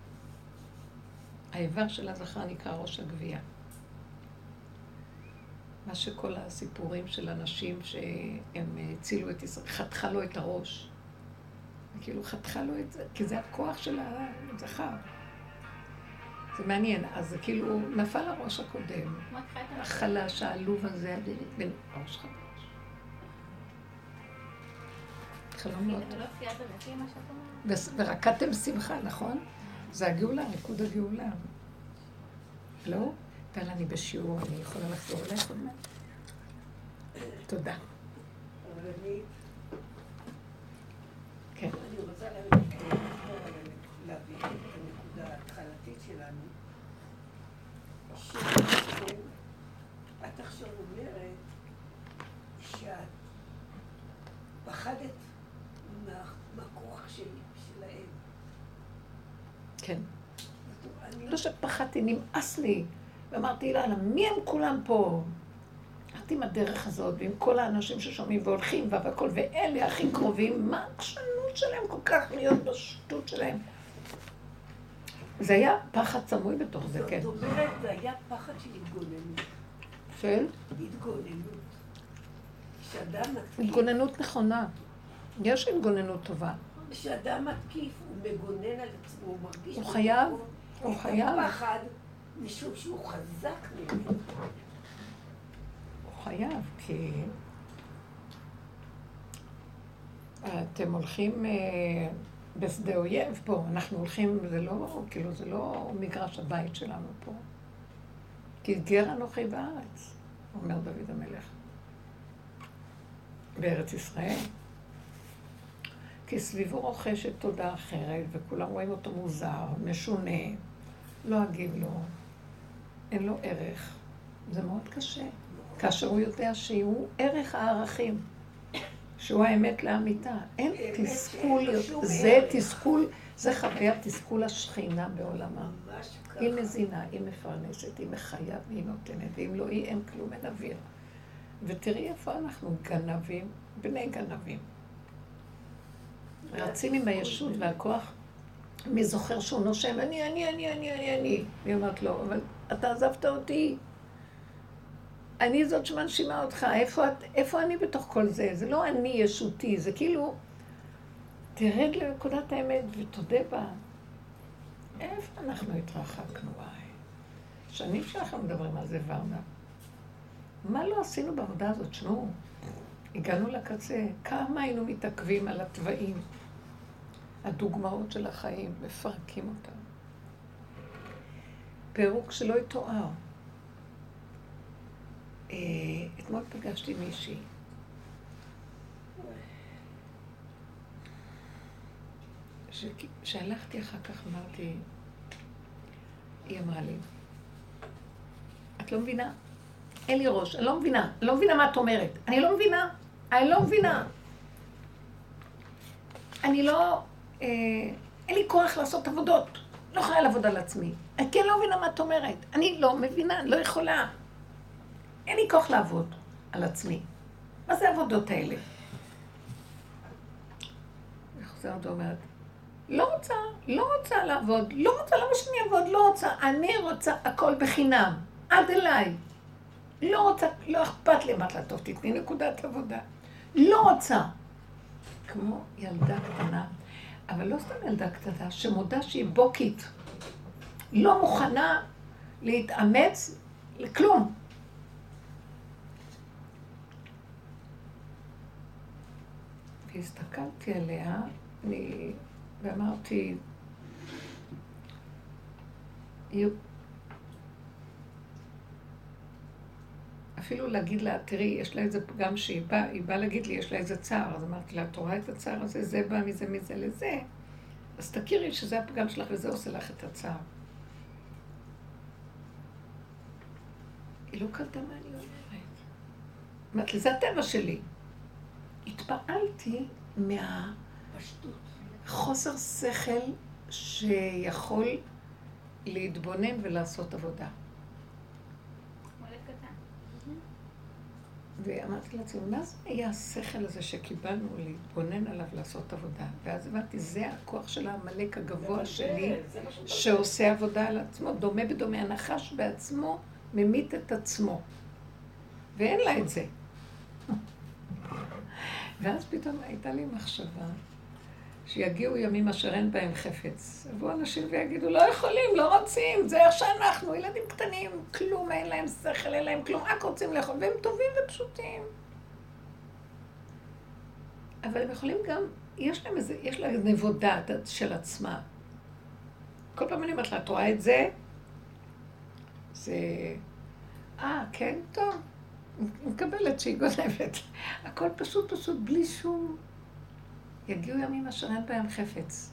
האיבר של הזכר נקרא ראש הגבייה. מה שכל הסיפורים של אנשים שהם הצילו את ישראל, חתכה לו את הראש. כאילו חתכה לו את זה, כי זה הכוח של הזכר. זה מעניין, אז זה כאילו נפל הראש הקודם, החלש, העלוב הזה, בן ראש חדש. חלומות. לא? ורקדתם שמחה, נכון? זה הגאולה, ריקוד הגאולה. לא? טל, אני בשיעור, אני יכולה לחזור אלייך עוד מעט? תודה. כן. אני רוצה להבין את הנקודה ההתחלתית שלנו. שבעצם את עכשיו אומרת שאת פחדת מה- מהכוח של- שלהם. כן. לא שפחדתי, נמאס לי. ואמרתי, יאללה, מי הם כולם פה? את עם הדרך הזאת, ועם כל האנשים ששומעים והולכים והכל, ואלה הכי קרובים, מה העקשנות שלהם כל כך להיות בשטות שלהם? זה היה פחד סמוי בתוך זה, כן. זאת אומרת, זה היה פחד של התגוננות. של התגוננות. כשאדם מתקיף, התגוננות נכונה. יש התגוננות טובה. כשאדם מתקיף, הוא מגונן על עצמו, הוא מרגיש... הוא חייב, הוא חייב. משום שהוא חזק ממנו. הוא חייב, כי... אתם הולכים אה, בשדה אויב פה, אנחנו הולכים, זה לא, כאילו, זה לא מגרש הבית שלנו פה. כי גר אנוכי בארץ, אומר דוד המלך. בארץ ישראל. כי סביבו רוכשת תודה אחרת, וכולם רואים אותו מוזר, משונה, לא אגיב לו, אין לו ערך. זה מאוד קשה. כאשר הוא יודע שהוא ערך הערכים, שהוא האמת לאמיתה. אין תסכול, זה. תסכול, זה חוויית תסכול השכינה בעולמה. היא מזינה, היא מפרנסת, היא מחיה והיא נותנת, ואם לא היא, אין כלום, אין אוויר. ותראי איפה אנחנו גנבים, בני גנבים. רצים עם הישות והכוח. מי זוכר שהוא נושם, אני, אני, אני, אני, אני, אני. היא אומרת לו, אבל אתה עזבת אותי. אני זאת שמנשימה אותך, איפה, את, איפה אני בתוך כל זה? זה לא אני ישותי, זה כאילו, תרד לנקודת האמת ותודה בה. איפה אנחנו התרחקנו, וואי? שנים שאנחנו מדברים על זה, ורנה. מה לא עשינו בעבודה הזאת? שמעו, הגענו לקצה, כמה היינו מתעכבים על התוואים, הדוגמאות של החיים, מפרקים אותם. פירוק שלא יתואר. אה, אתמול פגשתי מישהי. ש- שהלכתי אחר כך, אמרתי, היא אמרה לי, את לא מבינה? אין לי ראש, אני לא מבינה, אני לא מבינה מה את אומרת. אני לא מבינה, אני לא מבינה. אני לא, אה, אין לי כוח לעשות עבודות. לא יכולה לעבוד על עצמי. אני כן לא מבינה מה את אומרת. אני לא מבינה, לא יכולה. אין לי כוח לעבוד על עצמי. מה זה העבודות האלה? אני חוזרת ואומרת, לא רוצה, לא רוצה לעבוד, לא רוצה, למה שאני אעבוד? לא רוצה. אני רוצה הכל בחינם, עד אליי. לא רוצה, לא אכפת לי, אמרת לה, טוב, תתני נקודת עבודה. לא רוצה. כמו ילדה קטנה, אבל לא סתם ילדה קטנה, שמודה שהיא בוקית. לא מוכנה להתאמץ לכלום. והסתכלתי עליה, אני, ואמרתי, "יו- אפילו להגיד לה, תראי, יש לה איזה פגם שהיא באה, היא באה להגיד לי, יש לה איזה צער. אז אמרתי לה, את רואה את הצער הזה? זה בא מזה, מזה לזה. אז תכירי שזה הפגם שלך וזה עושה לך את הצער. היא לא קלטה מה אני אומרת. אמרת לי, זה הטבע שלי. התפעלתי מהחוסר שכל שיכול להתבונן ולעשות עבודה. ואמרתי לעצמי, מה זה היה השכל הזה שקיבלנו להתבונן עליו לעשות עבודה? ואז הבנתי, זה הכוח של העמלק הגבוה שלי. שעושה עבודה על עצמו, דומה בדומה. הנחש בעצמו ממית את עצמו. ואין לה את זה. ואז פתאום הייתה לי מחשבה שיגיעו ימים אשר אין בהם חפץ. יבואו אנשים ויגידו, לא יכולים, לא רוצים, זה איך שאנחנו, ילדים קטנים, כלום, אין להם שכל, אין להם כלום, רק רוצים לאכול, והם טובים ופשוטים. אבל הם יכולים גם, יש להם איזה, יש להם נבודה של עצמה. כל פעם אני אומרת לה, את רואה את זה? זה... אה, כן, טוב. מקבלת שהיא גונבת. הכל פשוט פשוט, בלי שום... יגיעו ימים אשר אין בהם חפץ.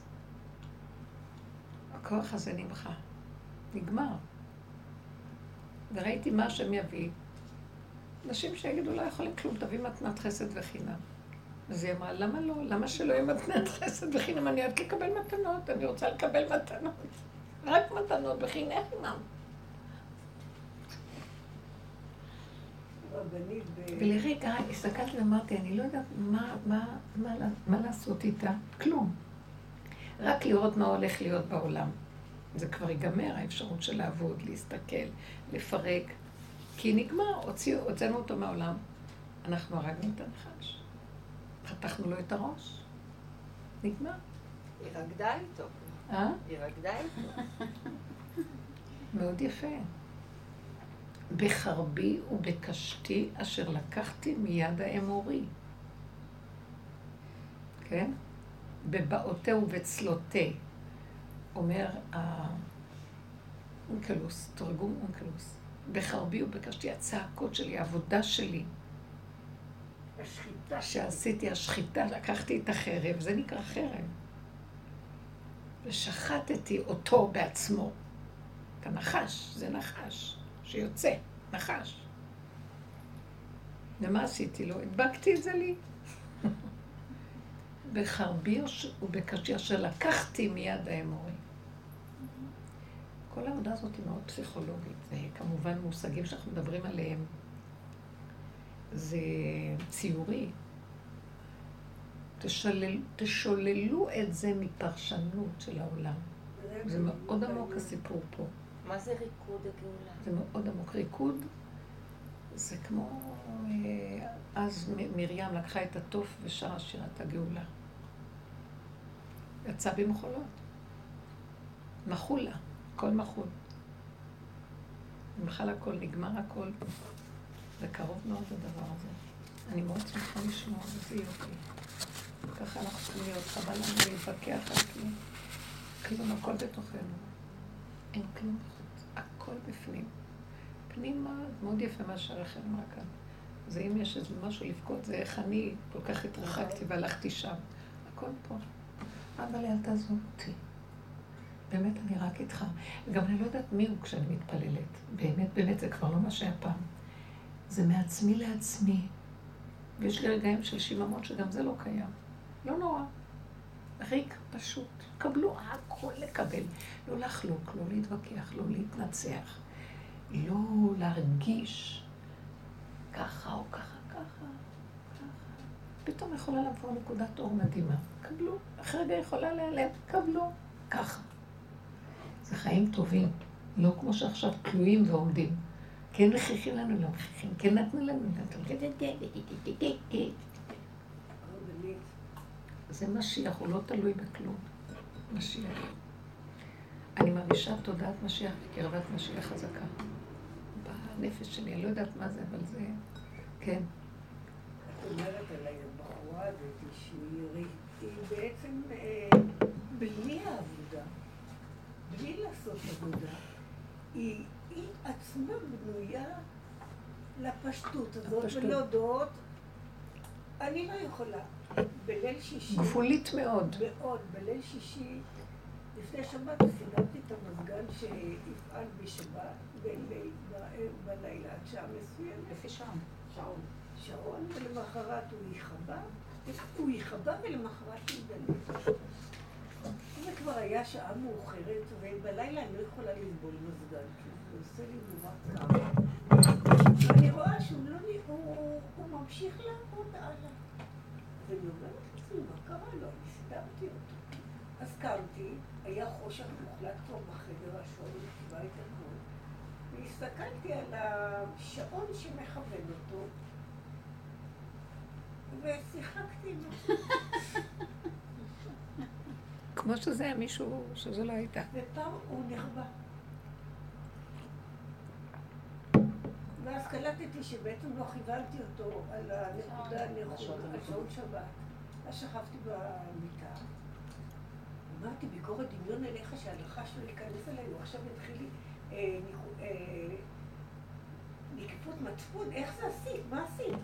הכוח הזה נמחה. נגמר. וראיתי מה השם יביא. אנשים שיגידו, לא יכולים כלום, תביא מתנת חסד וחינם. אז היא אמרה, למה לא? למה שלא יהיה מתנת חסד וחינם? אני אוהבת לקבל מתנות, אני רוצה לקבל מתנות. רק מתנות בחינם. ולרגע הסתכלתי ואמרתי, אני לא יודעת מה, מה, מה, מה לעשות איתה, כלום. רק לראות מה הולך להיות בעולם. זה כבר ייגמר, האפשרות של לעבוד, להסתכל, לפרק. כי נגמר, הוציאו, הוצאנו אותו מהעולם. אנחנו הרגנו את הנחש. חתכנו לו את הראש. נגמר. היא רקדה איתו. אה? היא רקדה איתו. מאוד יפה. בחרבי ובקשתי אשר לקחתי מיד האמורי. כן? בבעותי ובצלותי, אומר האונקלוס, תרגום אונקלוס. בחרבי ובקשתי, הצעקות שלי, העבודה שלי. השחיטה. שעשיתי השחיטה, לקחתי את החרב, זה נקרא חרב. ושחטתי אותו בעצמו. את הנחש, זה נחש. שיוצא, נחש. ומה עשיתי לו? הדבקתי את זה לי. בחרבי ובקשי אשר לקחתי מיד האמורי. כל העבודה הזאת היא מאוד פסיכולוגית, וכמובן מושגים שאנחנו מדברים עליהם. זה ציורי. תשולל, תשוללו את זה מפרשנות של העולם. זה מאוד עמוק הסיפור פה. מה זה ריקוד הגאולה? זה מאוד עמוק. ריקוד זה כמו... אה, אז מרים לקחה את התוף ושרה שירת הגאולה. יצא במחולות. מחו לה, הכל מחול. נמחל הכל, נגמר הכל. זה קרוב מאוד הדבר הזה. אני מאוד שמחה לשמוע, איזה יופי. ככה אנחנו צריכים להיות, חבל לנו להתווכח על כלום. כלום, הכל בתוכנו. אין כלום הכל בפנים. פנימה, מאוד יפה מה שהרחל אמרה כאן. זה אם יש איזה משהו לבכות, זה איך אני כל כך התרחקתי והלכתי שם. הכל פה. אבל אל תעזוב אותי. באמת, אני רק איתך. וגם אני לא יודעת מי הוא כשאני מתפללת. באמת, באמת, זה כבר לא מה שהיה פעם. זה מעצמי לעצמי. ויש לי רגעים של שיממות שגם זה לא קיים. לא נורא. ריק, פשוט. קבלו הכל לקבל. לא לחלוק, לא להתווכח, לא להתנצח, לא להרגיש ככה או ככה, ככה, ככה. פתאום יכולה לבוא נקודת אור מדהימה. קבלו. אחרי רגע יכולה להיעלם, קבלו. ככה. זה חיים טובים. לא כמו שעכשיו תלויים ועומדים. כן מכריחים לנו, לא מכריחים, כן נתנו לנו, זה משיח, הוא לא תלוי בכלום. משיח. אני מרגישה תודעת משיח וקרבת משיח חזקה. בנפש שלי, אני לא יודעת מה זה, אבל זה... כן. את אומרת על הבחורה הזאת שהיא בעצם אה, בלי העבודה, בלי לעשות עבודה, היא, היא עצמה בנויה לפשטות הזאת. ולהודות, אני לא יכולה. בליל שישי... גבולית מאוד. מאוד. בליל שישי, לפני שבת, סידרתי את המזגן שיפעל בשבת, בליל, בלילה, עד שעה מסוימת. לפי שעון. שעון. שעון, ולמחרת הוא יכבה, הוא יכבה ולמחרת ידלק. זה כבר היה שעה מאוחרת, ובלילה אני לא יכולה לסבול מזגן, כי זה עושה לי נורא קר. ואני רואה שהוא לא, הוא, הוא ממשיך לעבוד הלאה. ואני אומרת לעצמי, מה קרה לו? סידרתי אותו. אז קמתי, היה חושך מוחלט כבר בחדר, השעון נקבע את הכל, והסתכלתי על השעון שמכוון אותו, ושיחקתי עם. כמו שזה היה מישהו שזה לא הייתה. ופעם הוא נחבא. ואז קלטתי שבעצם לא כיוונתי אותו על הנקודה הנכונה, על שעון שבת. אז שכבתי במיטה. אמרתי, ביקורת דמיון אליך שהנחש לא ייכנס אליי, הוא עכשיו יתחיל לי אה, אה, נקיפות מצפון, איך זה עשית? מה עשית?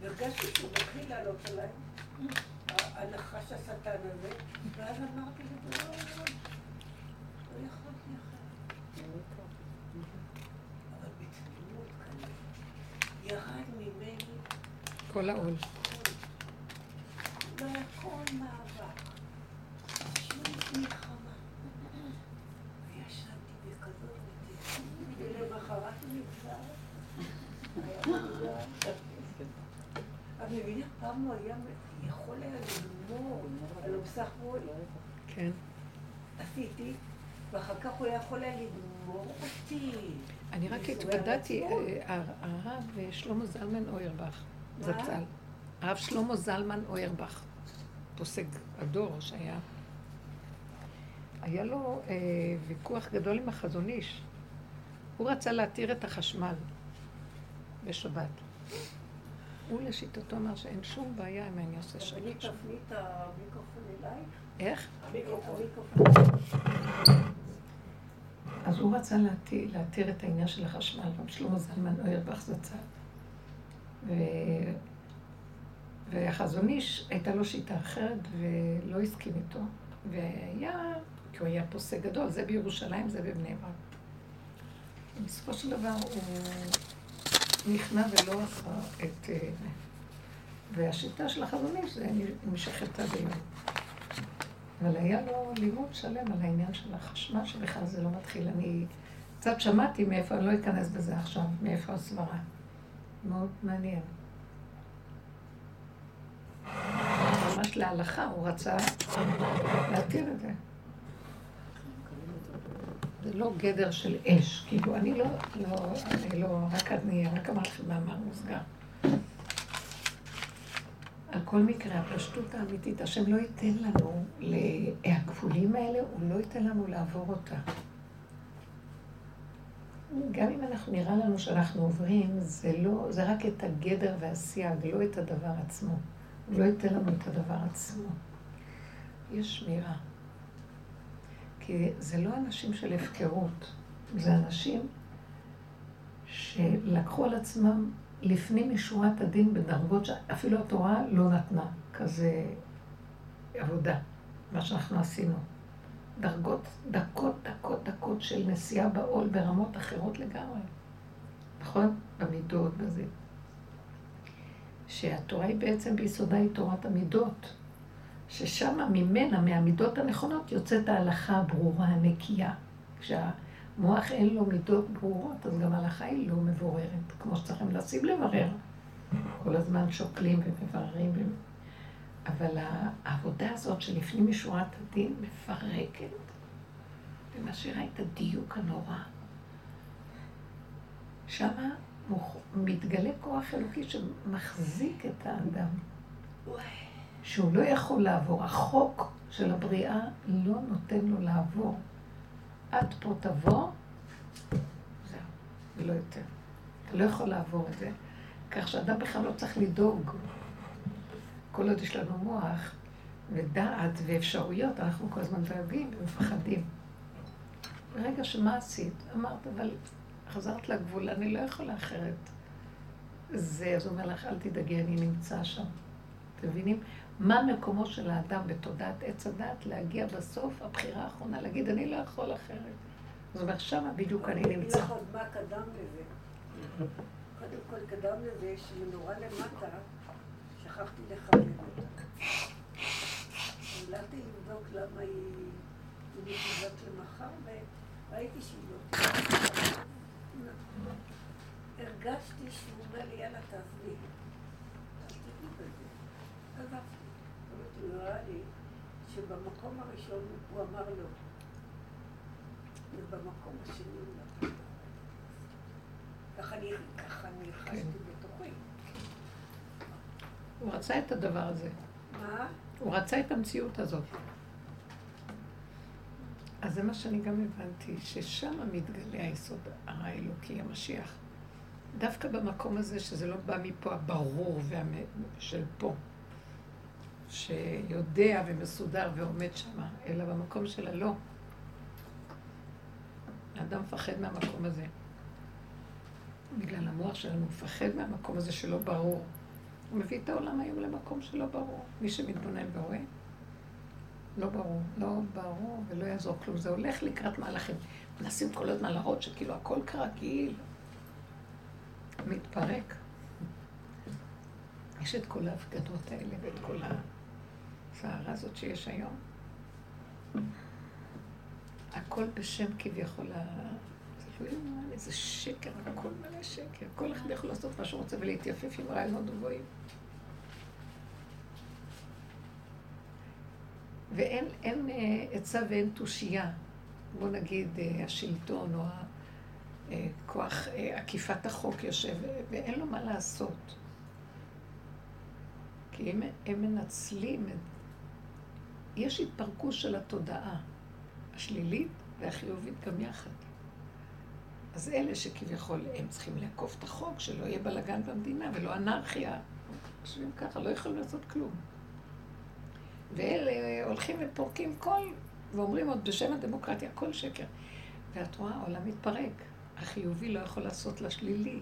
והרגשתי שהוא מתחיל לעלות עליי, הנחש השטן הזה, ואז אמרתי לו, לא, לא, לא יכולתי אחרת. אבל בתמימות כנראה, ירד ממני כל העול. לא היה כל מאבק, שום מלחמה. וישנתי בכזאת מתיקות, ולמחרת הוא נגזר. היה נגזר. את מבינה, פעם הוא היה יכול היה לגמור על המסך מול. כן. עשיתי, ואחר כך הוא היה יכול היה לגמור אותי. אני רק התוודעתי, המצפון. אה, הרב שלמה זלמן אוירבך? זצ"ל. הרב שלמה זלמן אוירבך, פוסק הדור שהיה. היה לו אה, ויכוח גדול עם החזון איש. הוא רצה להתיר את החשמל בשבת. הוא לשיטתו אמר שאין שום בעיה אבל אני שבת. תפני את המיקרופון אלייך. איך? המיקרופון. אז הוא רצה להתיר, להתיר את העניין של החשמל, רב שלמה זלמן אוירבך זצ"ל. ו... והחזון איש, הייתה לו שיטה אחרת ולא הסכים איתו. והיה, כי הוא היה פוסק גדול, זה בירושלים, זה בבני ברק. בסופו של דבר הוא נכנע ולא עשה את... אה, והשיטה של החזון איש זה נמשכת עד היום. אבל היה לו לימוד שלם על העניין של החשמל, שבכלל זה לא מתחיל. אני קצת שמעתי מאיפה, אני לא אכנס בזה עכשיו, מאיפה הסברה. מאוד מעניין. ממש להלכה, הוא רצה להתיר את זה. זה לא גדר של אש, כאילו, אני לא, לא, אני לא, רק אני, רק אמרתי לכם מאמר מוסגר. על כל מקרה, הפשטות האמיתית, השם לא ייתן לנו, הגבולים האלה, הוא לא ייתן לנו לעבור אותה. גם אם אנחנו נראה לנו שאנחנו עוברים, זה לא, זה רק את הגדר והסייג, לא את הדבר עצמו. הוא לא ייתן לנו את הדבר עצמו. יש שמירה. כי זה לא אנשים של הפקרות, זה אנשים שלקחו על עצמם לפנים משורת הדין בדרגות שאפילו התורה לא נתנה כזה עבודה, מה שאנחנו עשינו. דרגות, דקות, דקות, דקות של נסיעה בעול ברמות אחרות לגמרי. נכון? במידות, בזה. שהתורה היא בעצם ביסודה היא תורת המידות. ששם ממנה, מהמידות הנכונות, יוצאת ההלכה הברורה, הנקייה. כשהמוח אין לו מידות ברורות, אז גם ההלכה היא לא מבוררת, כמו שצריכים לשים לברר. כל הזמן שוקלים ומבררים. אבל העבודה הזאת שלפנים משורת הדין מפרקת ומשאירה את הדיוק הנורא. שמה מוכ... מתגלה כוח אלוקי שמחזיק את האדם. שהוא לא יכול לעבור. החוק של הבריאה לא נותן לו לעבור. עד פה תבוא, זהו, ולא יותר. אתה לא יכול לעבור את זה. כך שאדם בכלל לא צריך לדאוג. כל עוד יש לנו מוח ודעת ואפשרויות, אנחנו כל הזמן דואגים ומפחדים. ברגע שמה עשית? אמרת, אבל חזרת לגבול, אני לא יכולה אחרת. זה, אז הוא אומר לך, אל תדאגי, אני נמצא שם. אתם מבינים? מה מקומו של האדם בתודעת עץ הדת להגיע בסוף, הבחירה האחרונה, להגיד, אני לא יכול אחרת. אז הוא אומר, שמה בדיוק אני אגיד נמצא. לך עוד מה קדם לזה. קודם כל קדם לזה שמנורה למטה, שכחתי לכוון אותה. הלכתי לבדוק למה היא מתנדבת למחר, וראיתי שהיא לא. הרגשתי שהוא אומר לי, יאללה, תעזבי. תגידי בזה. עזבתי. אבל הוא הראה לי שבמקום הראשון הוא אמר לא. ובמקום השני הוא נתן. אני, ככה אני. חשתי. הוא רצה את הדבר הזה. מה? הוא רצה את המציאות הזאת. אז זה מה שאני גם הבנתי, ששם מתגלה היסוד האלוקי, המשיח. דווקא במקום הזה, שזה לא בא מפה הברור של פה, שיודע ומסודר ועומד שם, אלא במקום של הלא. האדם מפחד מהמקום הזה. בגלל המוח שלנו מפחד מהמקום הזה שלא ברור. הוא מביא את העולם היום למקום שלא ברור. מי שמתבונן ורואה, לא ברור, לא ברור ולא יעזור כלום. זה הולך לקראת מהלכים. מנסים כל הזמן להראות שכאילו הכל כרגיל. מתפרק. יש את כל ההפגנות האלה ואת כל הסערה הזאת שיש היום. הכל בשם כביכול איזה שקר, הכל מלא שקר. כל אחד יכול לעשות מה שהוא רוצה ולהתייפף עם רעיונות גבוהים. ואין אין, אה, עצה ואין תושייה. בוא נגיד אה, השלטון או אה, עקיפת החוק יושב, ואין לו מה לעשות. כי הם, הם מנצלים את... יש התפרקות של התודעה השלילית והחיובית גם יחד. אז אלה שכביכול הם צריכים לעקוף את החוק, שלא יהיה בלאגן במדינה ולא אנרכיה, יושבים ככה, לא יכולים לעשות כלום. ואלה הולכים ופורקים כל, ואומרים עוד בשם הדמוקרטיה, כל שקר. ואת רואה, העולם מתפרק. החיובי לא יכול לעשות לשלילי.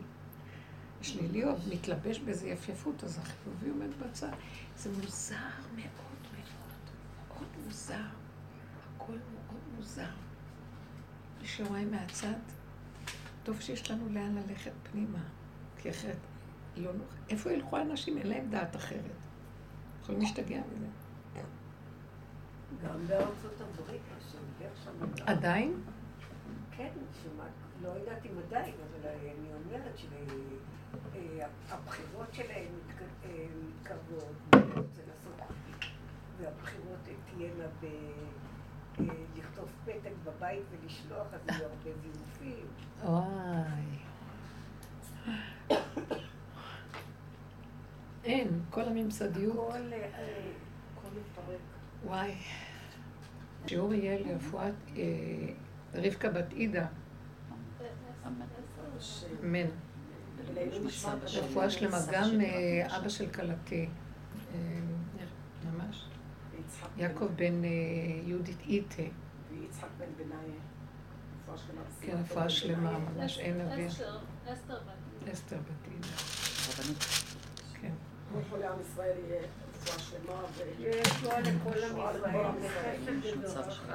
השלילי עוד מתלבש באיזה יפייפות, אז החיובי עומד בצד. זה מוזר מאוד מאוד, מאוד מוזר. הכל מאוד מוזר. מי שרואה מהצד, טוב שיש לנו לאן ללכת פנימה, כי אחרת לא נוכל. איפה ילכו האנשים? אין להם דעת אחרת. יכולים להשתגע מזה. גם בארצות הברית, שם... עדיין? כן, שמעת, לא יודעת אם עדיין, אבל אני אומרת שהבחירות שלהם מתקרבות, והבחירות תהיינה ב... לכתוב פתק בבית ולשלוח, אז יהיו הרבה זיופים. וואי. אין, כל הממסדיות. הכל מתפרק. וואי. שיעור יהיה לרפואת רבקה בת עידה. אמן. רפואה שלמה. גם אבא של כלתי. יעקב בן יהודית איתה. ויצחק בן בנאי. כן, רפואה שלמה, ממש אין אוויר. אסתר בת. אסתר בת עידה. כן. כל עם ישראל יהיה רפואה שלמה. ויש רפואה לכל עם ישראל.